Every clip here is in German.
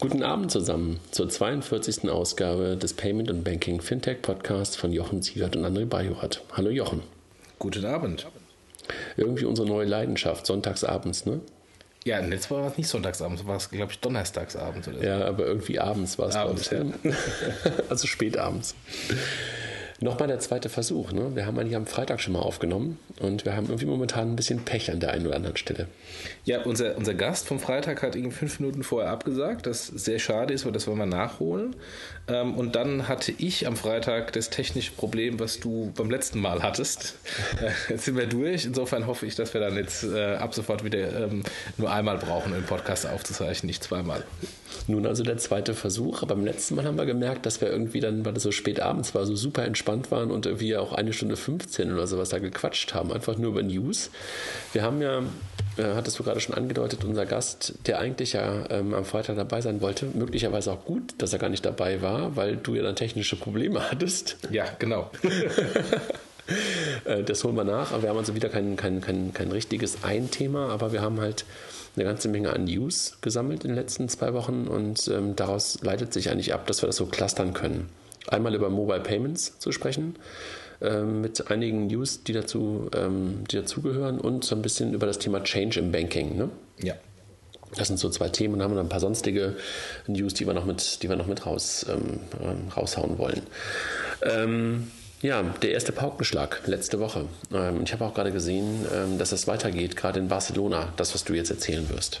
Guten Abend zusammen zur 42. Ausgabe des Payment und Banking Fintech Podcasts von Jochen Siegert und André Bajorat. Hallo Jochen. Guten Abend. Irgendwie unsere neue Leidenschaft, sonntagsabends, ne? Ja, letztes Mal war es nicht sonntagsabends, war es, glaube ich, donnerstagsabends oder so. Ja, aber irgendwie abends war es, glaube ich. Ja. also spätabends. Nochmal der zweite Versuch. Ne? Wir haben eigentlich am Freitag schon mal aufgenommen und wir haben irgendwie momentan ein bisschen Pech an der einen oder anderen Stelle. Ja, unser, unser Gast vom Freitag hat irgendwie fünf Minuten vorher abgesagt, das sehr schade ist, weil das wollen wir nachholen. Ähm, und dann hatte ich am Freitag das technische Problem, was du beim letzten Mal hattest. Äh, jetzt sind wir durch. Insofern hoffe ich, dass wir dann jetzt äh, ab sofort wieder ähm, nur einmal brauchen, um den Podcast aufzuzeichnen, nicht zweimal. Nun also der zweite Versuch. Aber beim letzten Mal haben wir gemerkt, dass wir irgendwie dann, weil es so spät abends war, so super entspannt waren und irgendwie auch eine Stunde 15 oder sowas da gequatscht haben, einfach nur über News. Wir haben ja äh, hattest du gerade schon angedeutet, unser Gast, der eigentlich ja ähm, am Freitag dabei sein wollte, möglicherweise auch gut, dass er gar nicht dabei war, weil du ja dann technische Probleme hattest. Ja, genau. Äh, das holen wir nach, aber wir haben also wieder kein, kein, kein, kein richtiges Ein-Thema, aber wir haben halt eine ganze Menge an News gesammelt in den letzten zwei Wochen und ähm, daraus leitet sich eigentlich ab, dass wir das so clustern können. Einmal über Mobile Payments zu sprechen, ähm, mit einigen News, die dazu, ähm, die dazugehören und so ein bisschen über das Thema Change im Banking. Ne? Ja. Das sind so zwei Themen und haben dann ein paar sonstige News, die wir noch mit, die wir noch mit raus, ähm, raushauen wollen. Ähm, ja, der erste Paukenschlag letzte Woche. Ähm, ich habe auch gerade gesehen, ähm, dass es weitergeht, gerade in Barcelona, das, was du jetzt erzählen wirst.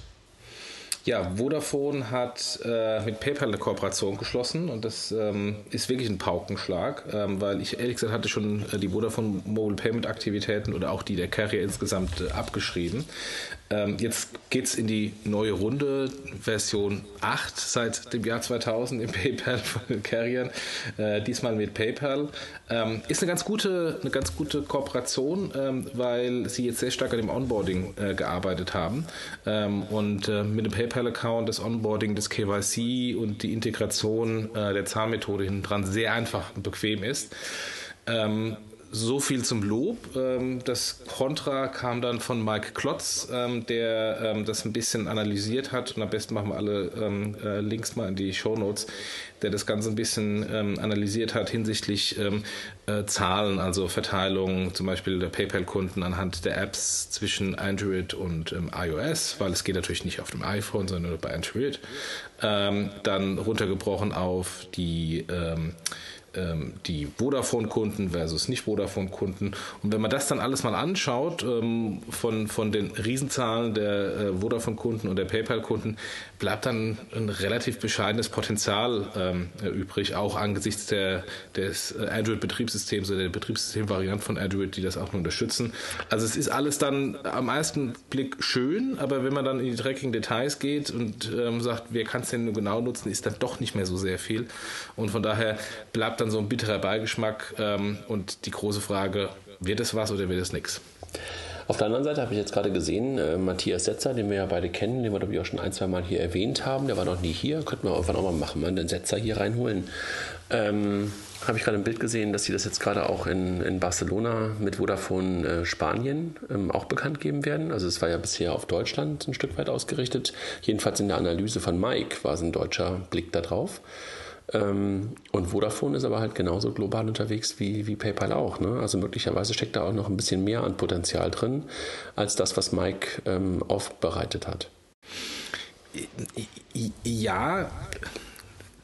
Ja, Vodafone hat äh, mit PayPal eine Kooperation geschlossen und das ähm, ist wirklich ein Paukenschlag, ähm, weil ich ehrlich gesagt hatte schon äh, die Vodafone Mobile Payment Aktivitäten oder auch die der Carrier insgesamt äh, abgeschrieben. Ähm, jetzt geht es in die neue Runde, Version 8 seit dem Jahr 2000 im PayPal von den Carriern, äh, diesmal mit PayPal. Ähm, ist eine ganz gute, eine ganz gute Kooperation, ähm, weil sie jetzt sehr stark an dem Onboarding äh, gearbeitet haben ähm, und äh, mit dem PayPal-Account das Onboarding des KYC und die Integration äh, der Zahlmethode hinten dran sehr einfach und bequem ist. So viel zum Lob. Ähm, das Kontra kam dann von Mike Klotz, ähm, der ähm, das ein bisschen analysiert hat. Und am besten machen wir alle äh, Links mal in die Show Notes, der das Ganze ein bisschen analysiert hat hinsichtlich äh, Zahlen, also Verteilung zum Beispiel der PayPal-Kunden anhand der Apps zwischen Android und iOS, weil es geht natürlich nicht auf dem iPhone, sondern nur bei Android. dann runtergebrochen auf die die Vodafone-Kunden versus Nicht-Vodafone-Kunden. Und wenn man das dann alles mal anschaut, ähm, von, von den Riesenzahlen der äh, Vodafone-Kunden und der PayPal-Kunden, bleibt dann ein relativ bescheidenes Potenzial ähm, übrig, auch angesichts der, des äh, Android-Betriebssystems oder der Betriebssystemvariante von Android, die das auch nur unterstützen. Also es ist alles dann am ersten Blick schön, aber wenn man dann in die dreckigen Details geht und ähm, sagt, wer kann es denn nur genau nutzen, ist dann doch nicht mehr so sehr viel. Und von daher bleibt dann so ein bitterer Beigeschmack ähm, und die große Frage, wird es was oder wird es nichts? Auf der anderen Seite habe ich jetzt gerade gesehen, äh, Matthias Setzer, den wir ja beide kennen, den wir glaube ich auch schon ein, zwei Mal hier erwähnt haben, der war noch nie hier, könnten wir irgendwann auch mal machen, mal den Setzer hier reinholen. Ähm, habe ich gerade ein Bild gesehen, dass sie das jetzt gerade auch in, in Barcelona mit Vodafone äh, Spanien ähm, auch bekannt geben werden. Also es war ja bisher auf Deutschland ein Stück weit ausgerichtet. Jedenfalls in der Analyse von Mike war es ein deutscher Blick da drauf. Ähm, und Vodafone ist aber halt genauso global unterwegs wie, wie PayPal auch. Ne? Also möglicherweise steckt da auch noch ein bisschen mehr an Potenzial drin, als das, was Mike ähm, aufbereitet hat. Ja,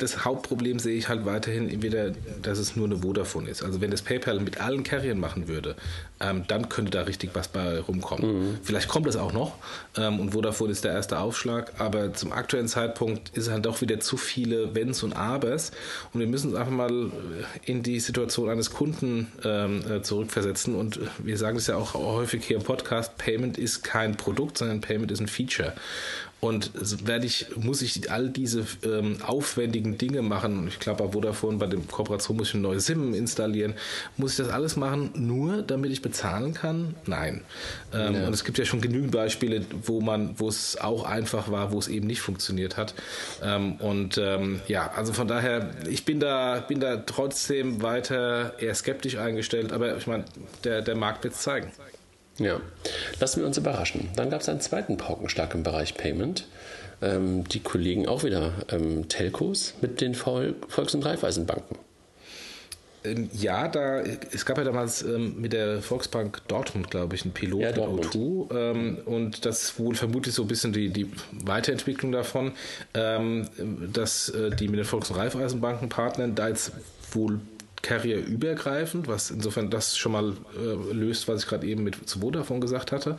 das Hauptproblem sehe ich halt weiterhin entweder, dass es nur eine Vodafone ist. Also wenn das PayPal mit allen Carriern machen würde, ähm, dann könnte da richtig was bei rumkommen. Mhm. Vielleicht kommt das auch noch ähm, und Vodafone ist der erste Aufschlag, aber zum aktuellen Zeitpunkt ist es halt doch wieder zu viele Wenns und Abers und wir müssen uns einfach mal in die Situation eines Kunden ähm, äh, zurückversetzen und wir sagen es ja auch häufig hier im Podcast, Payment ist kein Produkt, sondern Payment ist ein Feature. Und werde ich, muss ich all diese ähm, aufwendigen Dinge machen. Ich glaube, bei Vodafone, bei der Kooperation muss ich ein neues SIM installieren. Muss ich das alles machen, nur damit ich bezahlen kann? Nein. Ähm, ja. Und es gibt ja schon genügend Beispiele, wo man, wo es auch einfach war, wo es eben nicht funktioniert hat. Ähm, und ähm, ja, also von daher, ich bin da, bin da trotzdem weiter eher skeptisch eingestellt, aber ich meine, der, der Markt wird es zeigen. Ja, lassen wir uns überraschen. Dann gab es einen zweiten Paukenschlag im Bereich Payment. ähm, die Kollegen auch wieder ähm, Telcos mit den Volks- und Raiffeisenbanken. Ähm, ja, da, es gab ja damals ähm, mit der Volksbank Dortmund, glaube ich, ein Pilot ja, O2. Ähm, und das wohl vermutlich so ein bisschen die, die Weiterentwicklung davon, ähm, dass äh, die mit den Volks- und Raiffeisenbanken partnern, da jetzt wohl carrierübergreifend, was insofern das schon mal äh, löst, was ich gerade eben mit zu Vodafone gesagt hatte.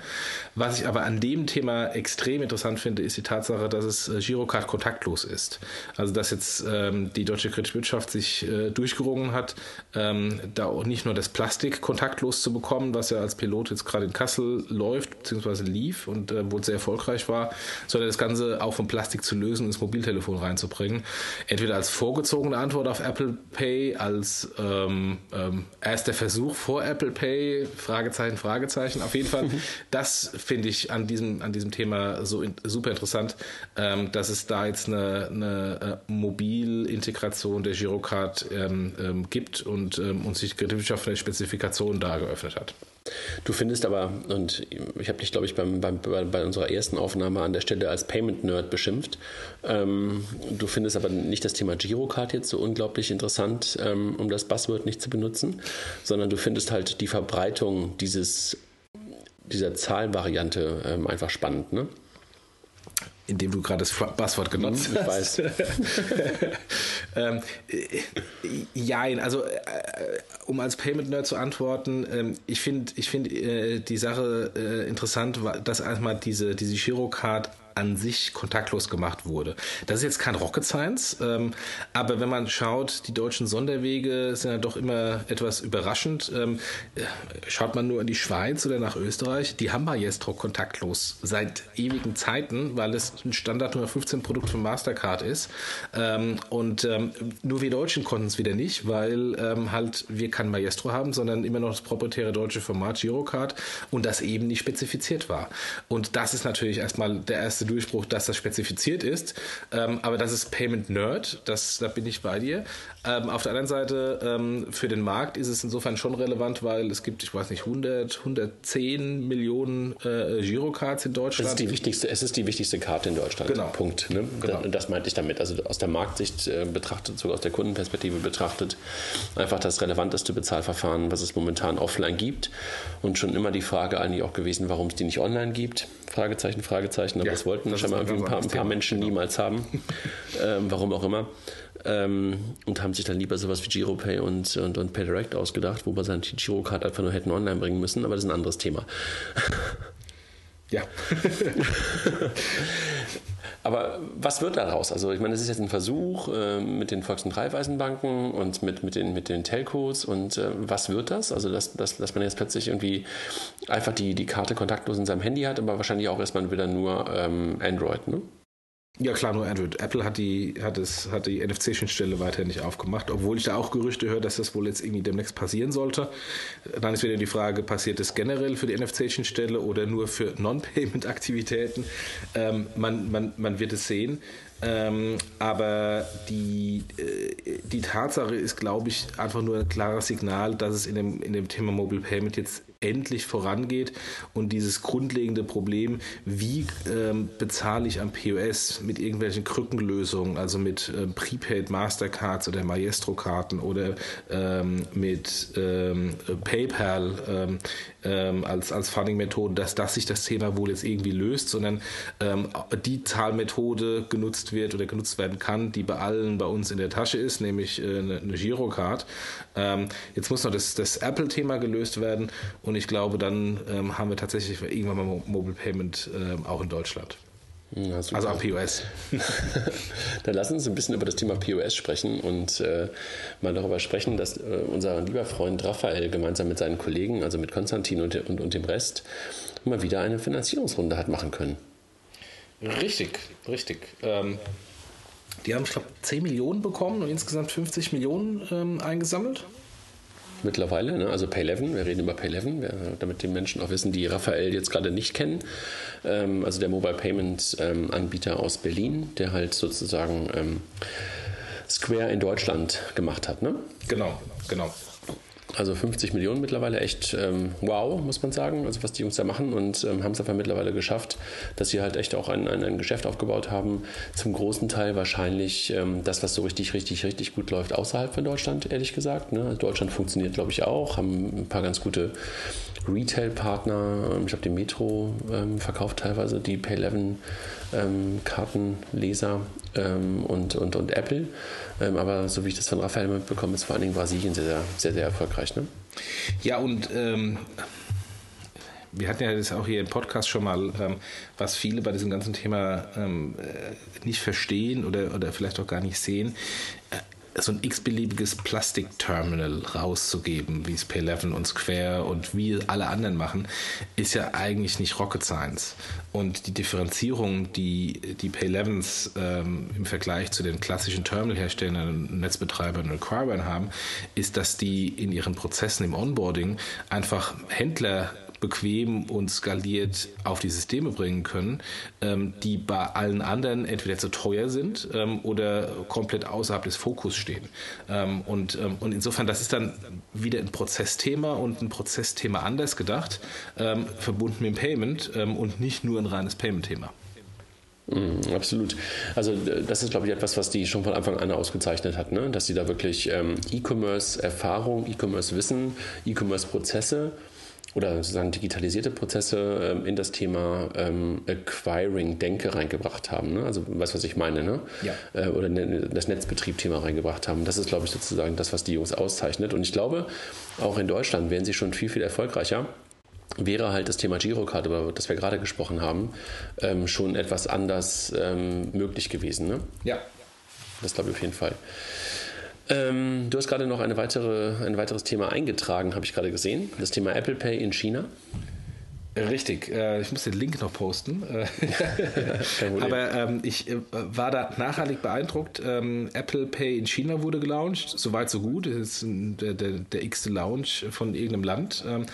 Was ich aber an dem Thema extrem interessant finde, ist die Tatsache, dass es äh, Girocard kontaktlos ist. Also dass jetzt ähm, die deutsche Kreditwirtschaft sich äh, durchgerungen hat, ähm, da auch nicht nur das Plastik kontaktlos zu bekommen, was ja als Pilot jetzt gerade in Kassel läuft bzw. lief und äh, wohl sehr erfolgreich war, sondern das Ganze auch vom Plastik zu lösen und ins Mobiltelefon reinzubringen. Entweder als vorgezogene Antwort auf Apple Pay, als ähm, ähm, erst der Versuch vor Apple Pay, Fragezeichen, Fragezeichen. Auf jeden Fall, das finde ich an diesem, an diesem Thema so in, super interessant, ähm, dass es da jetzt eine, eine äh, Mobilintegration der Girocard ähm, ähm, gibt und, ähm, und sich Kreditwirtschaft von der Spezifikation da geöffnet hat. Du findest aber, und ich habe dich, glaube ich, beim, beim, bei unserer ersten Aufnahme an der Stelle als Payment-Nerd beschimpft. Ähm, du findest aber nicht das Thema Girocard jetzt so unglaublich interessant, ähm, um das Buzzword nicht zu benutzen, sondern du findest halt die Verbreitung dieses, dieser Zahlenvariante ähm, einfach spannend, ne? indem du gerade das Passwort genutzt ich hast. Weiß. ähm, äh, ja, also äh, um als Payment Nerd zu antworten, ähm, ich finde ich find, äh, die Sache äh, interessant, dass erstmal diese, diese Girocard an sich kontaktlos gemacht wurde. Das ist jetzt kein Rocket Science, ähm, aber wenn man schaut, die deutschen Sonderwege sind ja doch immer etwas überraschend. Ähm, äh, schaut man nur in die Schweiz oder nach Österreich, die haben Maestro kontaktlos seit ewigen Zeiten, weil es ein Standard Nummer 15 Produkt von Mastercard ist. Ähm, und ähm, nur wir Deutschen konnten es wieder nicht, weil ähm, halt wir kein Maestro haben, sondern immer noch das proprietäre deutsche Format Girocard und das eben nicht spezifiziert war. Und das ist natürlich erstmal der erste erste Durchbruch, dass das spezifiziert ist. Ähm, aber das ist Payment Nerd, das, da bin ich bei dir. Ähm, auf der anderen Seite, ähm, für den Markt ist es insofern schon relevant, weil es gibt, ich weiß nicht, 100, 110 Millionen äh, Girocards in Deutschland. Es ist die wichtigste, es ist die wichtigste Karte in Deutschland. Genau. Punkt. Ne? Genau. Das, das meinte ich damit. Also aus der Marktsicht äh, betrachtet, sogar aus der Kundenperspektive betrachtet, einfach das relevanteste Bezahlverfahren, was es momentan offline gibt. Und schon immer die Frage eigentlich auch gewesen, warum es die nicht online gibt. Fragezeichen, Fragezeichen. Aber ja, das wollten das scheinbar ein paar, ein paar Menschen genau. niemals haben. ähm, warum auch immer. Ähm, und haben sich dann lieber sowas wie GiroPay und, und, und PayDirect ausgedacht, wo wir die Girocard einfach nur hätten online bringen müssen. Aber das ist ein anderes Thema. Ja. Aber was wird daraus? Also ich meine, es ist jetzt ein Versuch äh, mit den Volks- und Raiffeisenbanken und mit, mit, den, mit den Telcos. Und äh, was wird das? Also dass, dass, dass man jetzt plötzlich irgendwie einfach die, die Karte kontaktlos in seinem Handy hat, aber wahrscheinlich auch erstmal wieder nur ähm, Android, ne? Ja, klar, nur Android. Apple hat die, hat es, hat die NFC-Schnittstelle weiter nicht aufgemacht, obwohl ich da auch Gerüchte höre, dass das wohl jetzt irgendwie demnächst passieren sollte. Dann ist wieder die Frage, passiert es generell für die NFC-Schnittstelle oder nur für Non-Payment-Aktivitäten? Ähm, man, man, man wird es sehen. Ähm, aber die, äh, die Tatsache ist, glaube ich, einfach nur ein klares Signal, dass es in dem, in dem Thema Mobile Payment jetzt endlich vorangeht und dieses grundlegende Problem, wie ähm, bezahle ich am POS mit irgendwelchen Krückenlösungen, also mit ähm, Prepaid Mastercards oder Maestro-Karten oder ähm, mit ähm, PayPal ähm, ähm, als, als Funding-Methode, dass das sich das Thema wohl jetzt irgendwie löst, sondern die Zahlmethode genutzt wird oder genutzt werden kann, die bei allen bei uns in der Tasche ist, nämlich äh, eine, eine Girocard. jetzt muss noch das, das Apple-Thema gelöst werden und ich glaube, dann ähm, haben wir tatsächlich irgendwann mal Mobile Payment ähm, auch in Deutschland. Ja, also am POS. Dann lass uns ein bisschen über das Thema POS sprechen und äh, mal darüber sprechen, dass äh, unser lieber Freund Raphael gemeinsam mit seinen Kollegen, also mit Konstantin und, und, und dem Rest, mal wieder eine Finanzierungsrunde hat machen können. Richtig, richtig. Ähm, die haben, ich glaube, 10 Millionen bekommen und insgesamt 50 Millionen ähm, eingesammelt mittlerweile, ne? also Pay11, wir reden über Pay11, damit die Menschen auch wissen, die Raphael jetzt gerade nicht kennen. Ähm, also der Mobile Payment ähm, Anbieter aus Berlin, der halt sozusagen ähm, Square in Deutschland gemacht hat. Ne? Genau, genau. Also 50 Millionen mittlerweile echt ähm, wow, muss man sagen, also was die Jungs da machen und ähm, haben es einfach mittlerweile geschafft, dass sie halt echt auch ein, ein, ein Geschäft aufgebaut haben. Zum großen Teil wahrscheinlich ähm, das, was so richtig, richtig, richtig gut läuft außerhalb von Deutschland, ehrlich gesagt. Ne? Deutschland funktioniert, glaube ich, auch, haben ein paar ganz gute Retail-Partner. Ähm, ich habe die Metro ähm, verkauft teilweise, die Pay11 ähm, Kartenleser und, und, und Apple. Aber so wie ich das von Raphael mitbekomme, ist vor allen Dingen Brasilien sehr, sehr, sehr, sehr erfolgreich. Ne? Ja, und ähm, wir hatten ja das auch hier im Podcast schon mal, ähm, was viele bei diesem ganzen Thema ähm, äh, nicht verstehen oder, oder vielleicht auch gar nicht sehen. So ein x-beliebiges Plastikterminal rauszugeben, wie es P11 und Square und wie alle anderen machen, ist ja eigentlich nicht Rocket Science. Und die Differenzierung, die die P11s ähm, im Vergleich zu den klassischen Terminal-Herstellern, Netzbetreibern und Acquirern haben, ist, dass die in ihren Prozessen im Onboarding einfach Händler bequem und skaliert auf die Systeme bringen können, ähm, die bei allen anderen entweder zu teuer sind ähm, oder komplett außerhalb des Fokus stehen. Ähm, und, ähm, und insofern, das ist dann wieder ein Prozessthema und ein Prozessthema anders gedacht, ähm, verbunden mit dem Payment ähm, und nicht nur ein reines Payment-Thema. Mm, absolut. Also das ist, glaube ich, etwas, was die schon von Anfang an ausgezeichnet hat, ne? dass sie da wirklich ähm, E-Commerce-Erfahrung, E-Commerce-Wissen, E-Commerce-Prozesse oder sozusagen digitalisierte Prozesse ähm, in das Thema ähm, Acquiring-Denke reingebracht haben. Ne? Also weißt was ich meine, ne? Ja. Äh, oder ne, das Netzbetrieb-Thema reingebracht haben. Das ist, glaube ich, sozusagen das, was die Jungs auszeichnet. Und ich glaube, auch in Deutschland wären sie schon viel, viel erfolgreicher wäre halt das Thema Girocard, über das wir gerade gesprochen haben, ähm, schon etwas anders ähm, möglich gewesen. Ne? Ja. Das glaube ich auf jeden Fall. Ähm, du hast gerade noch eine weitere, ein weiteres Thema eingetragen, habe ich gerade gesehen. Das Thema Apple Pay in China. Richtig, äh, ich muss den Link noch posten. Aber ähm, ich äh, war da nachhaltig beeindruckt. Ähm, Apple Pay in China wurde gelauncht, soweit so gut. Das ist der, der, der x-te Launch von irgendeinem Land. Ähm,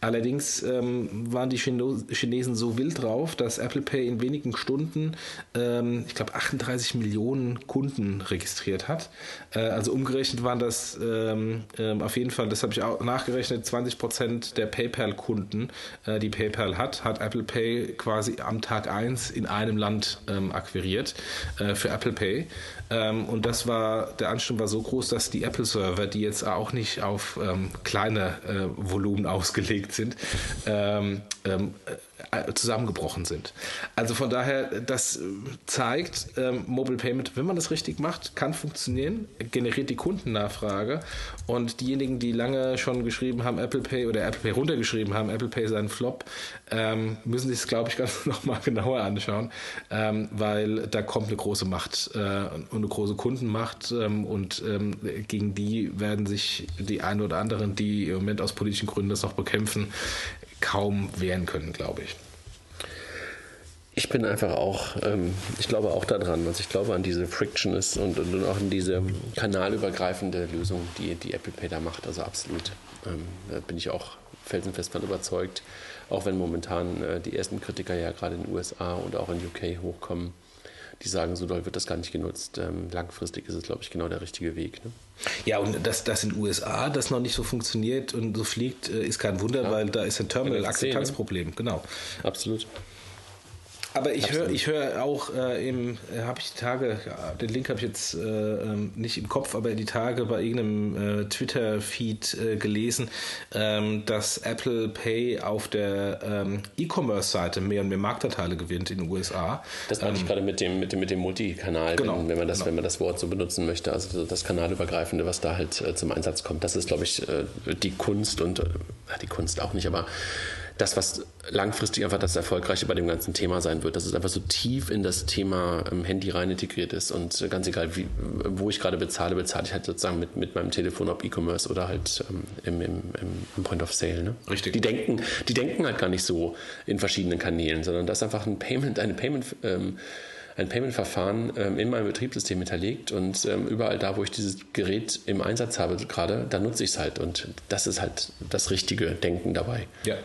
allerdings ähm, waren die Chino Chinesen so wild drauf, dass Apple Pay in wenigen Stunden, ähm, ich glaube, 38 Millionen Kunden registriert hat. Äh, also umgerechnet waren das auf jeden Fall, das habe ich auch nachgerechnet, 20 Prozent der PayPal-Kunden, äh, die PayPal PayPal hat, hat Apple Pay quasi am Tag 1 in einem Land ähm, akquiriert äh, für Apple Pay. Ähm, und das war, der Ansturm war so groß, dass die Apple-Server, die jetzt auch nicht auf ähm, kleine äh, Volumen ausgelegt sind, ähm, ähm, äh, zusammengebrochen sind. Also von daher, das zeigt, ähm, Mobile Payment, wenn man das richtig macht, kann funktionieren, generiert die Kundennachfrage und diejenigen, die lange schon geschrieben haben, Apple Pay oder Apple Pay runtergeschrieben haben, Apple Pay sei ein Flop, ähm, müssen sich es, glaube ich, ganz nochmal genauer anschauen, ähm, weil da kommt eine große Macht äh, und eine große Kundenmacht ähm, und ähm, gegen die werden sich die einen oder anderen, die im Moment aus politischen Gründen das noch bekämpfen, kaum wehren können, glaube ich. Ich bin einfach auch, ähm, ich glaube auch daran, also ich glaube an diese Frictionless und, und, auch an diese kanalübergreifende Lösung, die, die Apple Pay da macht. Also absolut. Ähm, da bin ich auch felsenfest von überzeugt. Auch wenn momentan äh, die ersten Kritiker ja gerade in den USA und auch in UK hochkommen, die sagen, so doll wird das gar nicht genutzt. Ähm, langfristig ist es, glaube ich, genau der richtige Weg. Ne? Ja, und dass das in den USA das noch nicht so funktioniert und so fliegt, äh, ist kein Wunder, ja. weil da ist ein Terminal-Akzeptanzproblem. Ne? Genau. Absolut. Aber ich höre ich hör auch äh, im, äh, habe ich die Tage, ja, den Link habe ich jetzt äh, ähm, nicht im Kopf, aber die Tage bei irgendeinem äh, Twitter-Feed äh, gelesen, ähm, dass Apple Pay auf der ähm, E-Commerce-Seite mehr und mehr Marktanteile gewinnt in den USA. Das meine ich ähm, gerade mit dem, mit dem, mit dem Multikanal, genau, wenn, wenn, man das, genau. wenn man das Wort so benutzen möchte, also das Kanalübergreifende, was da halt äh, zum Einsatz kommt. Das ist, glaube ich, die Kunst und die Kunst auch nicht, aber das, was langfristig einfach das Erfolgreiche bei dem ganzen Thema sein wird, dass es einfach so tief in das Thema ähm, Handy rein integriert ist und äh, ganz egal, wie, wo ich gerade bezahle, bezahle ich halt sozusagen mit, mit meinem Telefon, ob E-Commerce oder halt ähm, im, im, im, Point of Sale. Ne? Richtig. Die denken, die denken halt gar nicht so in verschiedenen Kanälen, sondern das ist einfach ein Payment, eine Payment, ähm, ein Payment-Verfahren ähm, in meinem Betriebssystem hinterlegt und ähm, überall da, wo ich dieses Gerät im Einsatz habe gerade, da nutze ich es halt und das ist halt das richtige Denken dabei. Ja,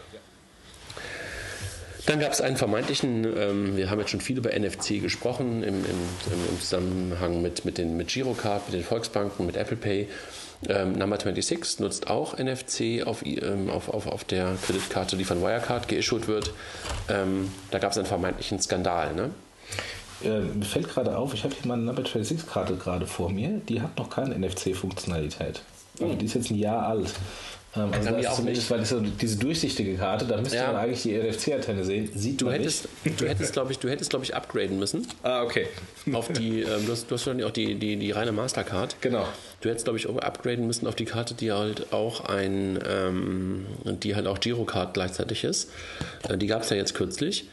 Dann gab es einen vermeintlichen, ähm, wir haben jetzt schon viel über NFC gesprochen im, im, im Zusammenhang mit, mit, den, mit Girocard, mit den Volksbanken, mit Apple Pay. Ähm, Number 26 nutzt auch NFC auf, ähm, auf, auf, auf der Kreditkarte, die von Wirecard geissued wird. Ähm, da gab es einen vermeintlichen Skandal. Ne? Äh, mir fällt gerade auf, ich habe hier meine Number 26-Karte gerade vor mir. Die hat noch keine NFC-Funktionalität. Also die ist jetzt ein Jahr alt. Ähm, also das zumindest, weil so diese durchsichtige Karte, da müsste ja. man eigentlich die NFC-Antenne sehen. Sieht du hättest, nicht. du hättest, glaube ich, du hättest, glaube ich, upgraden müssen. Ah, okay. Auf die, ähm, du hast, du hast auch die, die, die reine Mastercard. Genau. Du hättest, glaube ich, upgraden müssen auf die Karte, die halt auch ein, ähm, die halt auch Girocard gleichzeitig ist. Äh, die gab es ja jetzt kürzlich.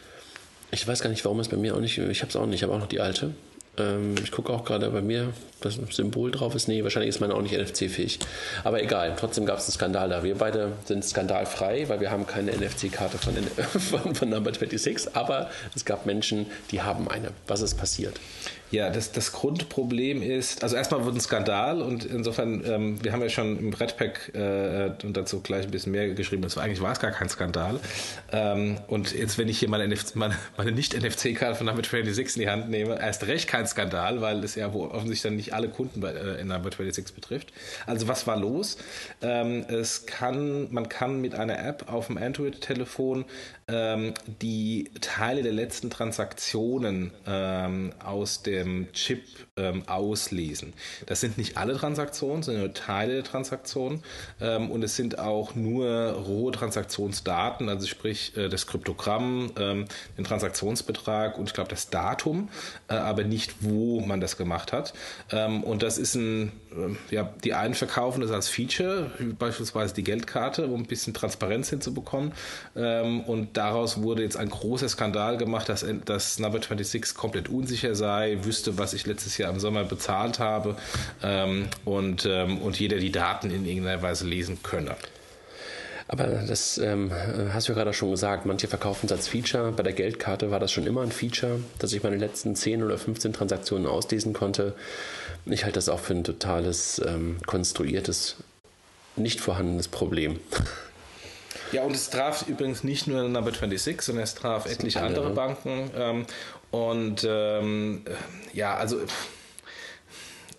Ich weiß gar nicht, warum es bei mir auch nicht. Ich habe es auch nicht. Ich habe auch noch die alte. Ähm, ich gucke auch gerade bei mir, das Symbol drauf ist. Nee, wahrscheinlich ist meine auch nicht NFC-fähig. Aber egal, trotzdem gab es einen Skandal da. Wir beide sind skandalfrei, weil wir haben keine NFC-Karte von, von, von Number 26. Aber es gab Menschen, die haben eine. Was ist passiert? Ja, das, das Grundproblem ist, also erstmal wird ein Skandal und insofern, ähm, wir haben ja schon im Redpack äh, und dazu gleich ein bisschen mehr geschrieben, also eigentlich war es gar kein Skandal. Ähm, und jetzt, wenn ich hier meine, meine, meine Nicht-NFC-Karte von Number 26 in die Hand nehme, erst recht kein Skandal, weil es ja offensichtlich dann nicht alle Kunden bei, äh, in Number 26 betrifft. Also was war los? Ähm, es kann, man kann mit einer App auf dem Android-Telefon ähm, die Teile der letzten Transaktionen ähm, aus dem Chip ähm, auslesen. Das sind nicht alle Transaktionen, sondern nur Teile der Transaktionen ähm, und es sind auch nur rohe Transaktionsdaten, also sprich äh, das Kryptogramm, ähm, den Transaktionsbetrag und ich glaube das Datum, äh, aber nicht wo man das gemacht hat. Ähm, und das ist ein, ja, die einen verkaufen das als Feature, beispielsweise die Geldkarte, um ein bisschen Transparenz hinzubekommen und daraus wurde jetzt ein großer Skandal gemacht, dass, dass Number 26 komplett unsicher sei, wüsste, was ich letztes Jahr im Sommer bezahlt habe ähm, und, ähm, und jeder die Daten in irgendeiner Weise lesen könne. Aber das ähm, hast du ja gerade schon gesagt, manche verkaufen es als Feature. Bei der Geldkarte war das schon immer ein Feature, dass ich meine letzten 10 oder 15 Transaktionen auslesen konnte. Ich halte das auch für ein totales ähm, konstruiertes, nicht vorhandenes Problem. Ja, und es traf übrigens nicht nur Number 26, sondern es traf etliche andere Banken. Ähm, und ähm, ja, also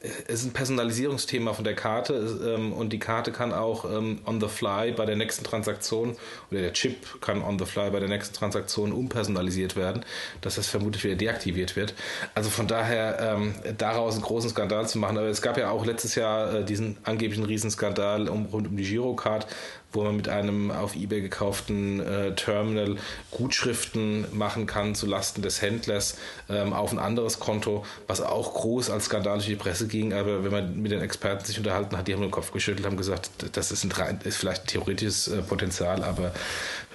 es ist ein Personalisierungsthema von der Karte ähm, und die Karte kann auch ähm, on the fly bei der nächsten Transaktion oder der Chip kann on the fly bei der nächsten Transaktion umpersonalisiert werden, dass das vermutlich wieder deaktiviert wird. Also von daher ähm, daraus einen großen Skandal zu machen. Aber es gab ja auch letztes Jahr äh, diesen angeblichen Riesenskandal um, rund um die Girocard, wo man mit einem auf eBay gekauften äh, Terminal Gutschriften machen kann zu Lasten des Händlers ähm, auf ein anderes Konto, was auch groß als Skandal durch die Presse ging. Aber wenn man mit den Experten sich unterhalten hat, die haben den Kopf geschüttelt, haben gesagt, das ist, ein, ist vielleicht ein theoretisches äh, Potenzial, aber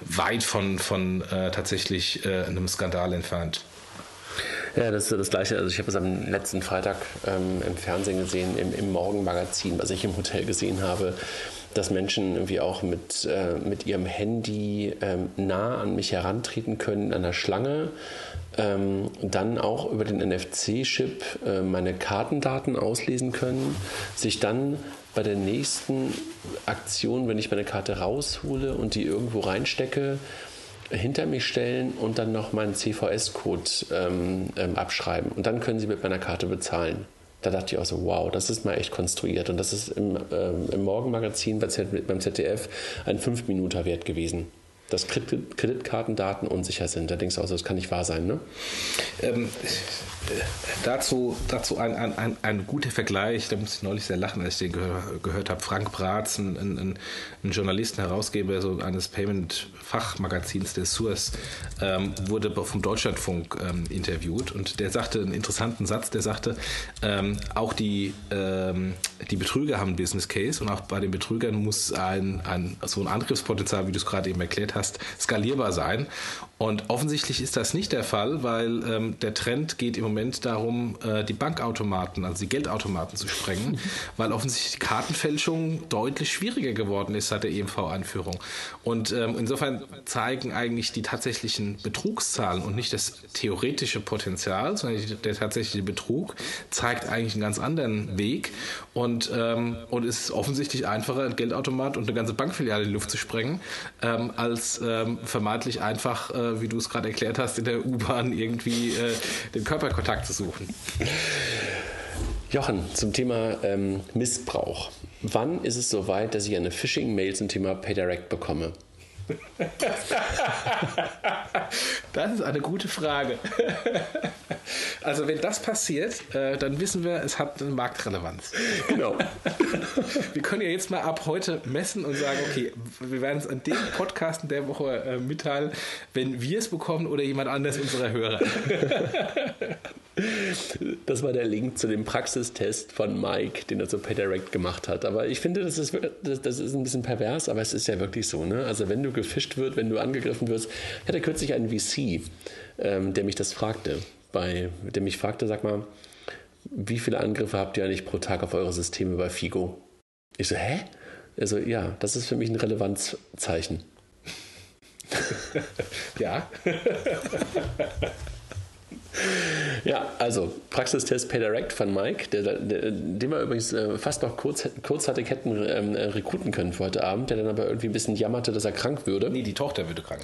weit von, von äh, tatsächlich äh, einem Skandal entfernt. Ja, das ist das Gleiche. Also ich habe es am letzten Freitag ähm, im Fernsehen gesehen, im, im Morgenmagazin, was ich im Hotel gesehen habe dass Menschen irgendwie auch mit, äh, mit ihrem Handy ähm, nah an mich herantreten können, an der Schlange. Ähm, dann auch über den NFC-Chip äh, meine Kartendaten auslesen können, sich dann bei der nächsten Aktion, wenn ich meine Karte raushole und die irgendwo reinstecke, hinter mich stellen und dann noch meinen CVS-Code ähm, ähm, abschreiben. Und dann können sie mit meiner Karte bezahlen da dachte ich auch so, wow, das ist mal echt konstruiert. Und das ist im, ähm, im Morgenmagazin beim ZDF ein 5-Minuten-Wert gewesen dass Kreditkartendaten unsicher sind. Da denkst du auch so, das kann nicht wahr sein, ne? Ähm, dazu dazu ein, ein, ein, ein, guter Vergleich, da musste ich neulich sehr lachen, als ich den gehör, gehört habe. Frank Bratz, ein, ein, ein Journalist, ein Herausgeber so eines Payment-Fachmagazins der Source, ähm, wurde vom Deutschlandfunk ähm, interviewt und der sagte einen interessanten Satz, der sagte, ähm, auch die, ähm, die Betrüger haben einen Business Case und auch bei den Betrügern muss ein, ein so ein Angriffspotenzial, wie du es gerade eben erklärt hast, skalierbar sein. Und offensichtlich ist das nicht der Fall, weil ähm, der Trend geht im Moment darum, äh, die Bankautomaten, also die Geldautomaten zu sprengen, weil offensichtlich die Kartenfälschung deutlich schwieriger geworden ist seit der EMV-Einführung. Und ähm, insofern zeigen eigentlich die tatsächlichen Betrugszahlen und nicht das theoretische Potenzial, sondern der tatsächliche Betrug zeigt eigentlich einen ganz anderen Weg. Und, ähm, und es ist offensichtlich einfacher, ein Geldautomat und eine ganze Bankfiliale in die Luft zu sprengen, ähm, als ähm, vermeintlich einfach, äh, wie du es gerade erklärt hast, in der U-Bahn irgendwie äh, den Körperkontakt zu suchen. Jochen, zum Thema ähm, Missbrauch. Wann ist es soweit, dass ich eine Phishing-Mail zum Thema PayDirect bekomme? das ist eine gute Frage. Also wenn das passiert, äh, dann wissen wir, es hat eine Marktrelevanz. Genau. Wir können ja jetzt mal ab heute messen und sagen, okay, wir werden es an dem Podcast in der Woche äh, mitteilen, wenn wir es bekommen oder jemand anders unserer Hörer. Das war der Link zu dem Praxistest von Mike, den er zu PayDirect gemacht hat. Aber ich finde, das ist, das ist ein bisschen pervers, aber es ist ja wirklich so. Ne? Also wenn du gefischt wird, wenn du angegriffen wirst. Ich hatte kürzlich einen VC, ähm, der mich das fragte, bei, der mich fragte, sag mal, wie viele Angriffe habt ihr eigentlich pro Tag auf eure Systeme bei Figo? Ich so, hä? Also ja, das ist für mich ein Relevanzzeichen. ja. Ja, also Praxistest PayDirect von Mike, der, der, den wir übrigens äh, fast noch kurz, kurzartig hätten ähm, rekruten können für heute Abend, der dann aber irgendwie ein bisschen jammerte, dass er krank würde. Nee, die Tochter würde krank.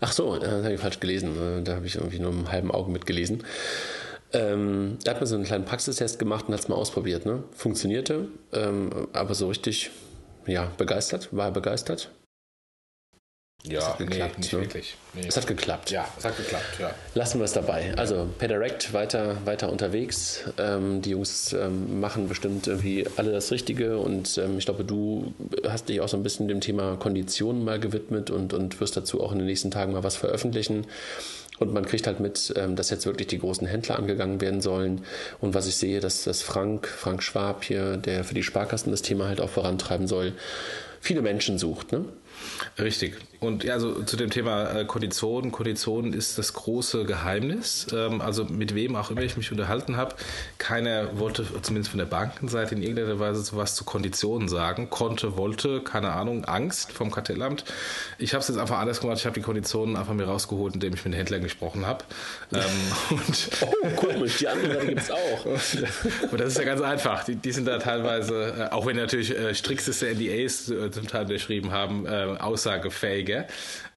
Ach so, das habe ich falsch gelesen. Äh, da habe ich irgendwie nur im halben Auge mitgelesen. Ähm, da hat man so einen kleinen Praxistest gemacht und hat es mal ausprobiert. Ne? Funktionierte, ähm, aber so richtig ja, begeistert, war er begeistert. Ja, es hat geklappt, nee, nicht ne? wirklich. Nee. Es hat geklappt. Ja, es hat geklappt, ja. Lassen wir es dabei. Also PayDirect weiter, weiter unterwegs. Ähm, die Jungs ähm, machen bestimmt irgendwie alle das Richtige und ähm, ich glaube, du hast dich auch so ein bisschen dem Thema Konditionen mal gewidmet und, und wirst dazu auch in den nächsten Tagen mal was veröffentlichen. Und man kriegt halt mit, ähm, dass jetzt wirklich die großen Händler angegangen werden sollen. Und was ich sehe, dass, dass Frank, Frank Schwab hier, der für die Sparkassen das Thema halt auch vorantreiben soll, viele Menschen sucht. Ne? Richtig. Und ja, also zu dem Thema äh, Konditionen. Konditionen ist das große Geheimnis. Ähm, also mit wem auch immer ich mich unterhalten habe, keiner wollte, zumindest von der Bankenseite, in irgendeiner Weise sowas zu Konditionen sagen. Konnte, wollte, keine Ahnung, Angst vom Kartellamt. Ich habe es jetzt einfach anders gemacht. Ich habe die Konditionen einfach mir rausgeholt, indem ich mit den Händlern gesprochen habe. Ähm, oh, komisch, die anderen gibt es auch. Und, und, das ist ja ganz einfach. Die, die sind da teilweise, äh, auch wenn natürlich äh, strikteste NDAs zum Teil beschrieben haben, äh, aussagefähiger.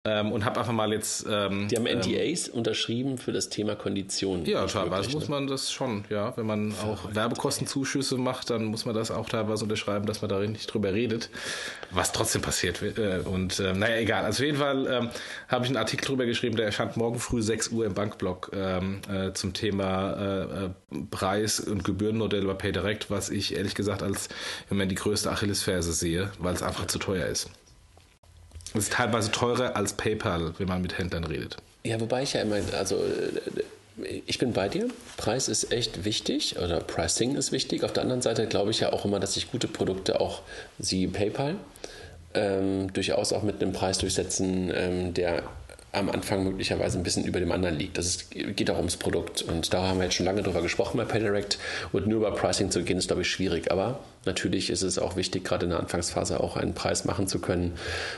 Ähm, und habe einfach mal jetzt. Ähm, die haben NDAs ähm, unterschrieben für das Thema Konditionen. Ja, teilweise muss ne? man das schon, ja. Wenn man auch Werbekostenzuschüsse macht, dann muss man das auch teilweise unterschreiben, dass man da nicht drüber redet, was trotzdem passiert. Äh, und äh, naja, egal. Also auf jeden Fall ähm, habe ich einen Artikel drüber geschrieben, der erscheint morgen früh 6 Uhr im Bankblog ähm, äh, zum Thema äh, äh, Preis- und Gebührenmodell bei PayDirect, was ich ehrlich gesagt als wenn man die größte Achillesferse sehe, weil es einfach zu teuer ist. Es ist teilweise teurer als PayPal, wenn man mit Händlern redet. Ja, wobei ich ja immer, also äh, ich bin bei dir. Preis ist echt wichtig oder Pricing ist wichtig. Auf der anderen Seite glaube ich ja auch immer, dass sich gute Produkte auch, sie PayPal, ähm, durchaus auch mit einem Preis durchsetzen, ähm, der am Anfang möglicherweise ein bisschen über dem anderen liegt. Das ist, geht auch ums Produkt und da haben wir jetzt schon lange drüber gesprochen bei PayDirect und nur über Pricing zu gehen ist, glaube ich, schwierig. Aber natürlich ist es auch wichtig, gerade in der Anfangsphase auch einen Preis machen zu können,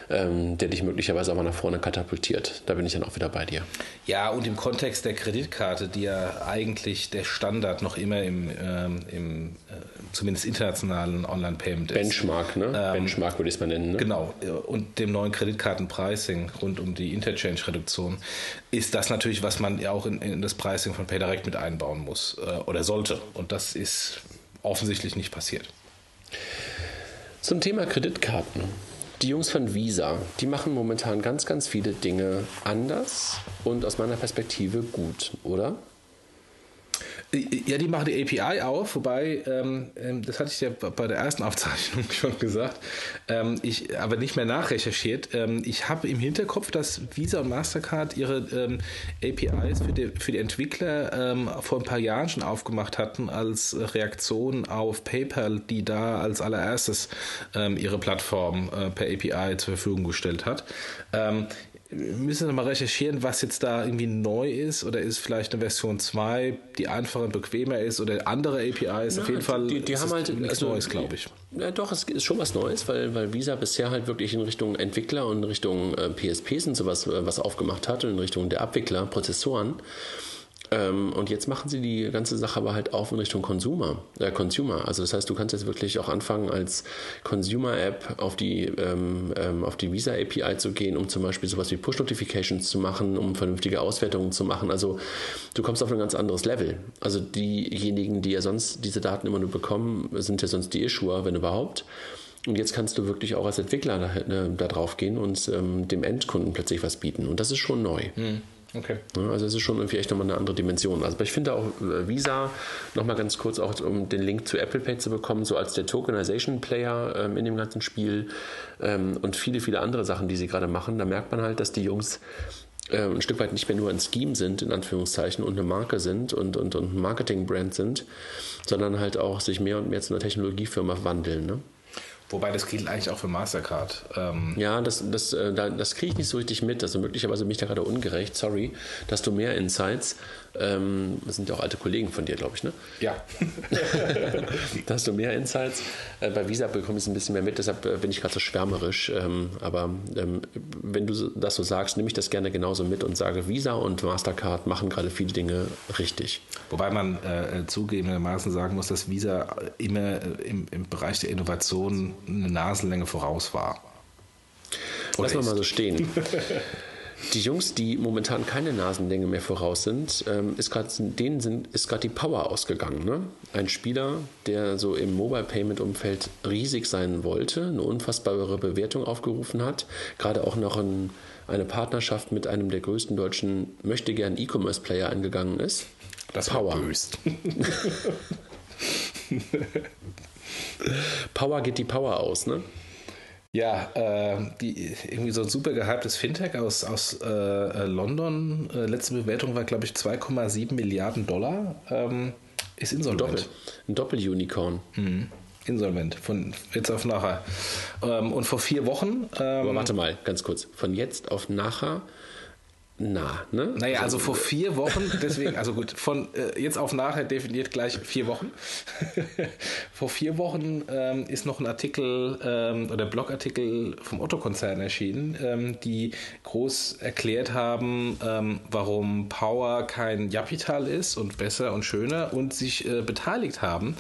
ähm, der dich möglicherweise auch mal nach vorne katapultiert. Da bin ich dann auch wieder bei dir. Ja, und im Kontext der Kreditkarte, die ja eigentlich der Standard noch immer im, ähm, im äh, zumindest internationalen Online-Payment ist. Benchmark, ne? Ähm, Benchmark würde ich es mal nennen. Ne? Genau. Und dem neuen Kreditkarten-Pricing rund um die Interchange-Reduktion ist das natürlich, was man ja auch in, in das Pricing von PayDirect mit einbauen muss äh, oder sollte. Und das ist offensichtlich nicht passiert. Zum Thema Kreditkarten. Die Jungs von Visa, die machen momentan ganz, ganz viele Dinge anders und aus meiner Perspektive gut, oder? Ja, die machen die API auf, wobei, ähm, ähm, das hatte ich ja bei der ersten Aufzeichnung schon gesagt, ähm, ich aber nicht mehr nachrecherchiert. Ähm, ich habe im Hinterkopf, dass Visa und Mastercard ihre ähm, APIs für die, für die Entwickler ähm, vor ein paar Jahren schon aufgemacht hatten als Reaktion auf PayPal, die da als allererstes ihre Plattform äh, per API zur Verfügung gestellt hat wir müssen noch mal recherchieren, was jetzt da irgendwie neu ist oder ist vielleicht eine Version 2, die einfacher und bequemer ist oder andere APIs. Ja, Auf jeden Fall die, die haben halt nichts also, Neues, glaube ich. Ja, doch, es ist schon was Neues, weil, weil Visa bisher halt wirklich in Richtung Entwickler und in Richtung äh, PSPs und sowas äh, was aufgemacht hat und in Richtung der Abwickler, Prozessoren. Ähm, und jetzt machen sie die ganze Sache aber halt auch in Richtung Consumer, äh, Consumer. Also das heißt, du kannst jetzt wirklich auch anfangen, als Consumer-App auf die, ähm, ähm auf die Visa API zu gehen, um zum Beispiel sowas wie Push-Notifications zu machen, um vernünftige Auswertungen zu machen. Also du kommst auf ein ganz anderes Level. Also diejenigen, die ja sonst diese Daten immer nur bekommen, sind ja sonst die Issuer, wenn überhaupt. Und jetzt kannst du wirklich auch als Entwickler da, ne, da drauf gehen und ähm, dem Endkunden plötzlich was bieten. Und das ist schon neu. Mhm. Okay. also es ist schon irgendwie echt nochmal eine andere Dimension. Also ich finde auch äh, Visa, nochmal ganz kurz auch, um den Link zu Apple Pay zu bekommen, so als der Tokenization Player ähm, in dem ganzen Spiel ähm, und viele, viele andere Sachen, die sie gerade machen, da merkt man halt, dass die Jungs äh, ein Stück weit nicht mehr nur ein Scheme sind, in Anführungszeichen, und eine Marke sind und, und, und ein Marketing-Brand sind, sondern halt auch sich mehr und mehr zu einer Technologiefirma wandeln. Ne? Wobei das gilt eigentlich auch für Mastercard. Ähm ja, das, das, äh, das kriege ich nicht so richtig mit. Also möglicherweise bin ich da gerade ungerecht. Sorry, dass du mehr Insights ähm, das sind ja auch alte Kollegen von dir, glaube ich, ne? Ja. da hast du mehr Insights. Äh, bei Visa bekomme ich es ein bisschen mehr mit, deshalb äh, bin ich gerade so schwärmerisch. Ähm, aber ähm, wenn du das so sagst, nehme ich das gerne genauso mit und sage, Visa und Mastercard machen gerade viele Dinge richtig. Wobei man äh, zugegebenermaßen sagen muss, dass Visa immer äh, im, im Bereich der Innovation eine Nasenlänge voraus war. Lass mal so stehen. Die Jungs, die momentan keine Nasenlänge mehr voraus sind, ähm, ist grad, denen sind, ist gerade die Power ausgegangen. Ne? Ein Spieler, der so im Mobile Payment Umfeld riesig sein wollte, eine unfassbare Bewertung aufgerufen hat, gerade auch noch ein, eine Partnerschaft mit einem der größten deutschen möchte gern E-Commerce Player eingegangen ist. Das Power. Power geht die Power aus, ne? Ja, äh, die, irgendwie so ein super gehyptes Fintech aus, aus äh, London. Äh, letzte Bewertung war, glaube ich, 2,7 Milliarden Dollar. Ähm, ist insolvent. Ein Doppel-Unicorn. Mhm. Insolvent, von jetzt auf nachher. Ähm, und vor vier Wochen. Ähm, Aber warte mal, ganz kurz. Von jetzt auf nachher nah, ne? Naja, also, also vor vier Wochen, deswegen, also gut, von äh, jetzt auf nachher definiert gleich vier Wochen. vor vier Wochen ähm, ist noch ein Artikel ähm, oder Blogartikel vom Otto-Konzern erschienen, ähm, die groß erklärt haben, ähm, warum Power kein Japital ist und besser und schöner und sich äh, beteiligt haben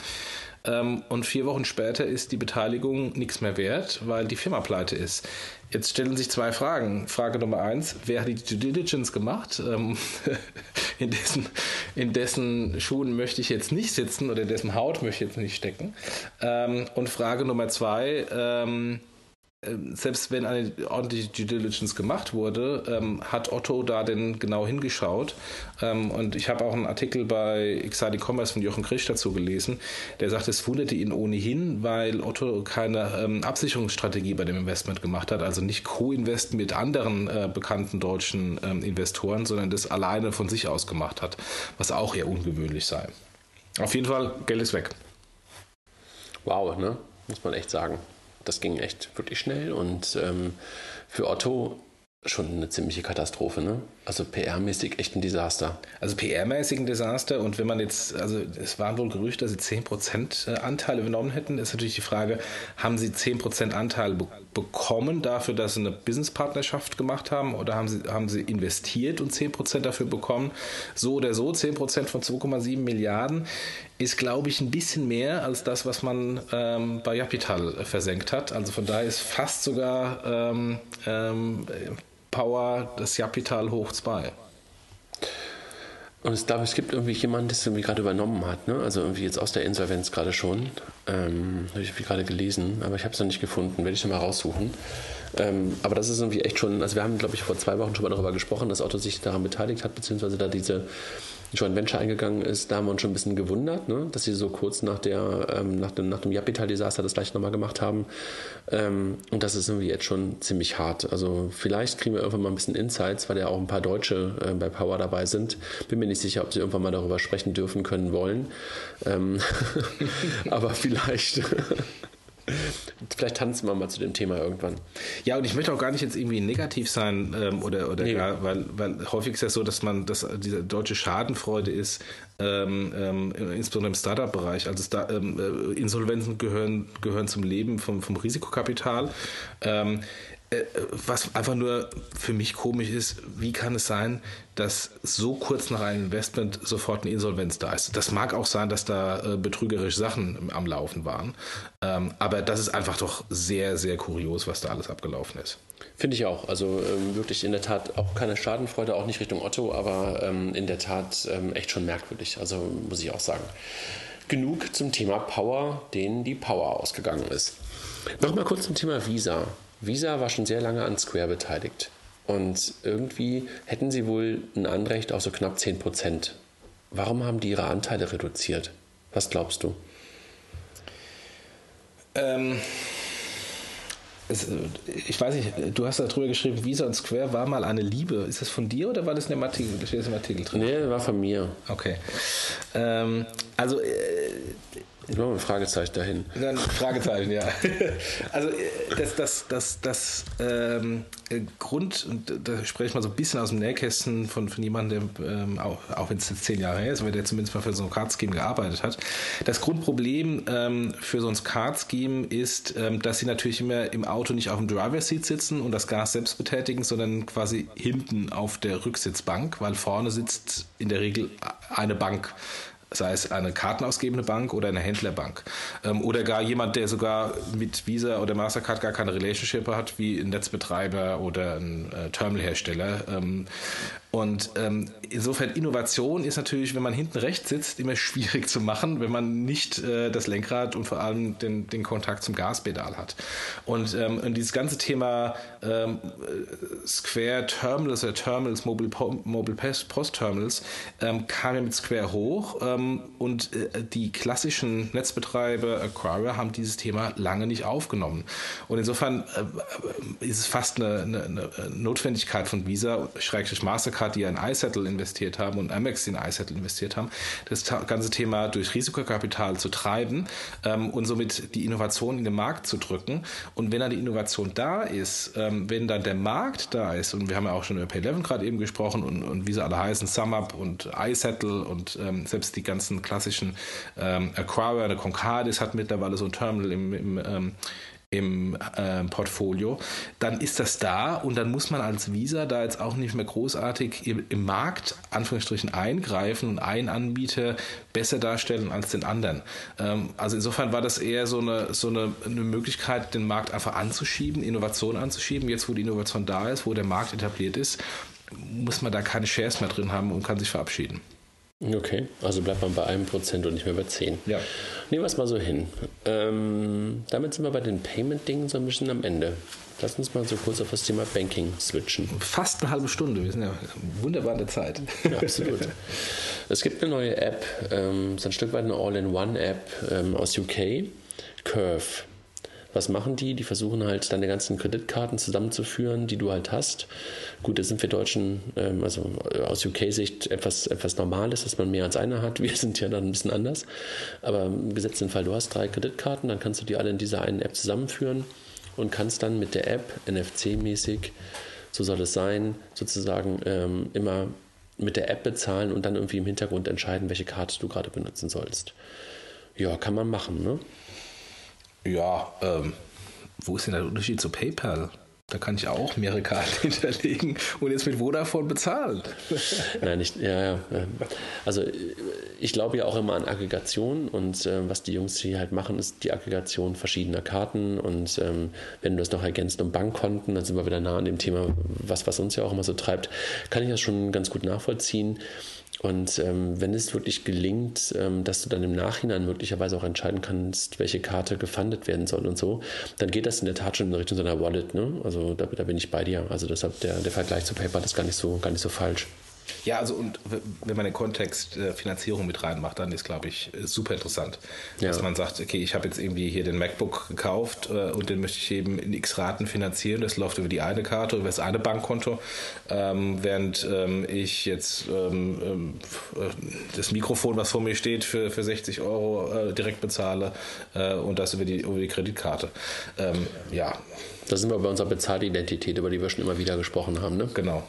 ähm, und vier Wochen später ist die Beteiligung nichts mehr wert, weil die Firma pleite ist. Jetzt stellen sich zwei Fragen. Frage Nummer eins, wer hat die Due Diligence gemacht? Ähm, in, dessen, in dessen Schuhen möchte ich jetzt nicht sitzen oder in dessen Haut möchte ich jetzt nicht stecken. Ähm, und Frage Nummer zwei, ähm, selbst wenn eine ordentliche Due Diligence gemacht wurde, ähm, hat Otto da denn genau hingeschaut. Ähm, und ich habe auch einen Artikel bei Exciting Commerce von Jochen Krisch dazu gelesen, der sagt, es wunderte ihn ohnehin, weil Otto keine ähm, Absicherungsstrategie bei dem Investment gemacht hat, also nicht Co-Invest mit anderen äh, bekannten deutschen ähm, Investoren, sondern das alleine von sich aus gemacht hat, was auch eher ungewöhnlich sei. Auf jeden Fall, Geld ist weg. Wow, ne? Muss man echt sagen das ging echt wirklich schnell und ähm, für Otto schon eine ziemliche Katastrophe, ne? Also PR-mäßig echt ein Desaster. Also PR-mäßig ein Desaster und wenn man jetzt, also es waren wohl Gerüchte, dass sie 10% äh, Anteile übernommen hätten, ist natürlich die Frage, haben sie 10% Anteile be bekommen dafür, dass sie eine Businesspartnerschaft gemacht haben oder haben sie, haben sie investiert und 10% dafür bekommen? So oder so, 10% von 2,7 Milliarden ist, glaube ich, ein bisschen mehr als das, was man ähm, bei Capital versenkt hat. Also von daher ist fast sogar ähm, ähm, Power das Capital hoch 2. Und ich glaube, es gibt irgendwie jemanden, der es irgendwie gerade übernommen hat. Ne? Also irgendwie jetzt aus der Insolvenz gerade schon. Ähm, habe ich gerade gelesen, aber ich habe es noch nicht gefunden. Werde ich noch mal raussuchen. Ähm, aber das ist irgendwie echt schon, also wir haben, glaube ich, vor zwei Wochen schon mal darüber gesprochen, dass Otto sich daran beteiligt hat, beziehungsweise da diese Joint Venture eingegangen ist, da haben wir uns schon ein bisschen gewundert, ne? dass sie so kurz nach, der, ähm, nach dem, nach dem Japital-Desaster das gleich nochmal gemacht haben. Ähm, und das ist irgendwie jetzt schon ziemlich hart. Also vielleicht kriegen wir irgendwann mal ein bisschen Insights, weil ja auch ein paar Deutsche äh, bei Power dabei sind. Bin mir nicht sicher, ob sie irgendwann mal darüber sprechen dürfen, können, wollen. Ähm aber vielleicht Vielleicht tanzen wir mal zu dem Thema irgendwann. Ja, und ich möchte auch gar nicht jetzt irgendwie negativ sein ähm, oder, oder nee. gar, weil, weil häufig ist ja so, dass man, dass diese deutsche Schadenfreude ist, ähm, ähm, insbesondere im Startup-Bereich. Also Star ähm, äh, Insolvenzen gehören, gehören zum Leben vom, vom Risikokapital. Äh, was einfach nur für mich komisch ist, wie kann es sein, dass so kurz nach einem Investment sofort eine Insolvenz da ist? Das mag auch sein, dass da äh, betrügerische Sachen am Laufen waren, ähm, aber das ist einfach doch sehr, sehr kurios, was da alles abgelaufen ist. Finde ich auch. Also ähm, wirklich in der Tat auch keine Schadenfreude, auch nicht Richtung Otto, aber ähm, in der Tat ähm, echt schon merkwürdig. Also muss ich auch sagen. Genug zum Thema Power, denen die Power ausgegangen ist. Nochmal kurz zum Thema Visa. Visa war schon sehr lange an Square beteiligt. Und irgendwie hätten sie wohl ein Anrecht auf so knapp 10 Prozent. Warum haben die ihre Anteile reduziert? Was glaubst du? Ähm, es, ich weiß nicht, du hast darüber geschrieben, Visa und Square war mal eine Liebe. Ist das von dir oder war das in dem Artikel? Das steht im Artikel drin. Nee, war von mir. Okay. Ähm, also äh, mache ein Fragezeichen dahin. Ein Fragezeichen, ja. Also das, das, das, das ähm, Grund, und da spreche ich mal so ein bisschen aus dem Nähkästen von, von jemandem, der, ähm, auch, auch wenn es jetzt zehn Jahre her ist, aber der zumindest mal für so ein Card-Scheme gearbeitet hat. Das Grundproblem ähm, für so ein Card-Scheme ist, ähm, dass sie natürlich immer im Auto nicht auf dem Driver-Seat sitzen und das Gas selbst betätigen, sondern quasi hinten auf der Rücksitzbank, weil vorne sitzt in der Regel eine Bank sei es eine kartenausgebende Bank oder eine Händlerbank. Ähm, oder gar jemand, der sogar mit Visa oder Mastercard gar keine Relationship hat, wie ein Netzbetreiber oder ein äh, Terminalhersteller. Ähm, und ähm, insofern Innovation ist natürlich, wenn man hinten rechts sitzt, immer schwierig zu machen, wenn man nicht äh, das Lenkrad und vor allem den, den Kontakt zum Gaspedal hat. Und, ähm, und dieses ganze Thema ähm, Square Terminals oder Terminals, Mobile, Mobile Post Terminals, ähm, kam ja mit Square hoch ähm, und äh, die klassischen Netzbetreiber, Acquire, haben dieses Thema lange nicht aufgenommen. Und insofern äh, ist es fast eine, eine, eine Notwendigkeit von Visa, Schrägstrich Mastercard, Mastercard, die in iSettle investiert haben und Amex, die in iSettle investiert haben, das ganze Thema durch Risikokapital zu treiben ähm, und somit die Innovation in den Markt zu drücken. Und wenn dann die Innovation da ist, ähm, wenn dann der Markt da ist, und wir haben ja auch schon über Pay11 gerade eben gesprochen und, und wie sie alle heißen, SumUp und iSettle und ähm, selbst die ganzen klassischen ähm, Acquire, eine Concardis hat mittlerweile so ein Terminal im, im ähm, im äh, Portfolio, dann ist das da und dann muss man als Visa da jetzt auch nicht mehr großartig im, im Markt, Anführungsstrichen, eingreifen und einen Anbieter besser darstellen als den anderen. Ähm, also insofern war das eher so eine, so eine, eine Möglichkeit, den Markt einfach anzuschieben, Innovation anzuschieben. Jetzt, wo die Innovation da ist, wo der Markt etabliert ist, muss man da keine Shares mehr drin haben und kann sich verabschieden. Okay, also bleibt man bei einem Prozent und nicht mehr bei zehn. Ja. Nehmen wir es mal so hin. Ähm, damit sind wir bei den Payment-Dingen so ein bisschen am Ende. Lass uns mal so kurz auf das Thema Banking switchen. Fast eine halbe Stunde, wir sind ja wunderbar in der Zeit. Ja, absolut. es gibt eine neue App, ähm, so ein Stück weit eine All-in-One-App ähm, aus UK, Curve was machen die? Die versuchen halt deine ganzen Kreditkarten zusammenzuführen, die du halt hast. Gut, das sind wir Deutschen, ähm, also aus UK-Sicht etwas, etwas Normales, dass man mehr als eine hat. Wir sind ja dann ein bisschen anders. Aber im gesetzten Fall, du hast drei Kreditkarten, dann kannst du die alle in dieser einen App zusammenführen und kannst dann mit der App NFC-mäßig, so soll es sein, sozusagen ähm, immer mit der App bezahlen und dann irgendwie im Hintergrund entscheiden, welche Karte du gerade benutzen sollst. Ja, kann man machen, ne? Ja, ähm, wo ist denn der Unterschied zu PayPal? Da kann ich auch mehrere Karten hinterlegen und jetzt mit Vodafone bezahlen. Nein, nicht, ja, ja. Also ich glaube ja auch immer an Aggregation und äh, was die Jungs hier halt machen, ist die Aggregation verschiedener Karten und ähm, wenn du das noch ergänzt um Bankkonten, dann sind wir wieder nah an dem Thema, was, was uns ja auch immer so treibt, kann ich das schon ganz gut nachvollziehen. Und ähm, wenn es wirklich gelingt, ähm, dass du dann im Nachhinein möglicherweise auch entscheiden kannst, welche Karte gefundet werden soll und so, dann geht das in der Tat schon in Richtung so einer Wallet. Ne? Also da, da bin ich bei dir. Also deshalb der, der Vergleich zu PayPal ist gar nicht so, gar nicht so falsch. Ja, also und wenn man den Kontext äh, Finanzierung mit reinmacht, dann ist, glaube ich, äh, super interessant. Ja. Dass man sagt, okay, ich habe jetzt irgendwie hier den MacBook gekauft äh, und den möchte ich eben in x Raten finanzieren. Das läuft über die eine Karte, über das eine Bankkonto. Ähm, während ähm, ich jetzt ähm, ähm äh, das Mikrofon, was vor mir steht, für, für 60 Euro äh, direkt bezahle äh, und das über die, über die Kreditkarte. Ähm, ja. Da sind wir bei unserer Bezahlidentität, über die wir schon immer wieder gesprochen haben. Ne? Genau.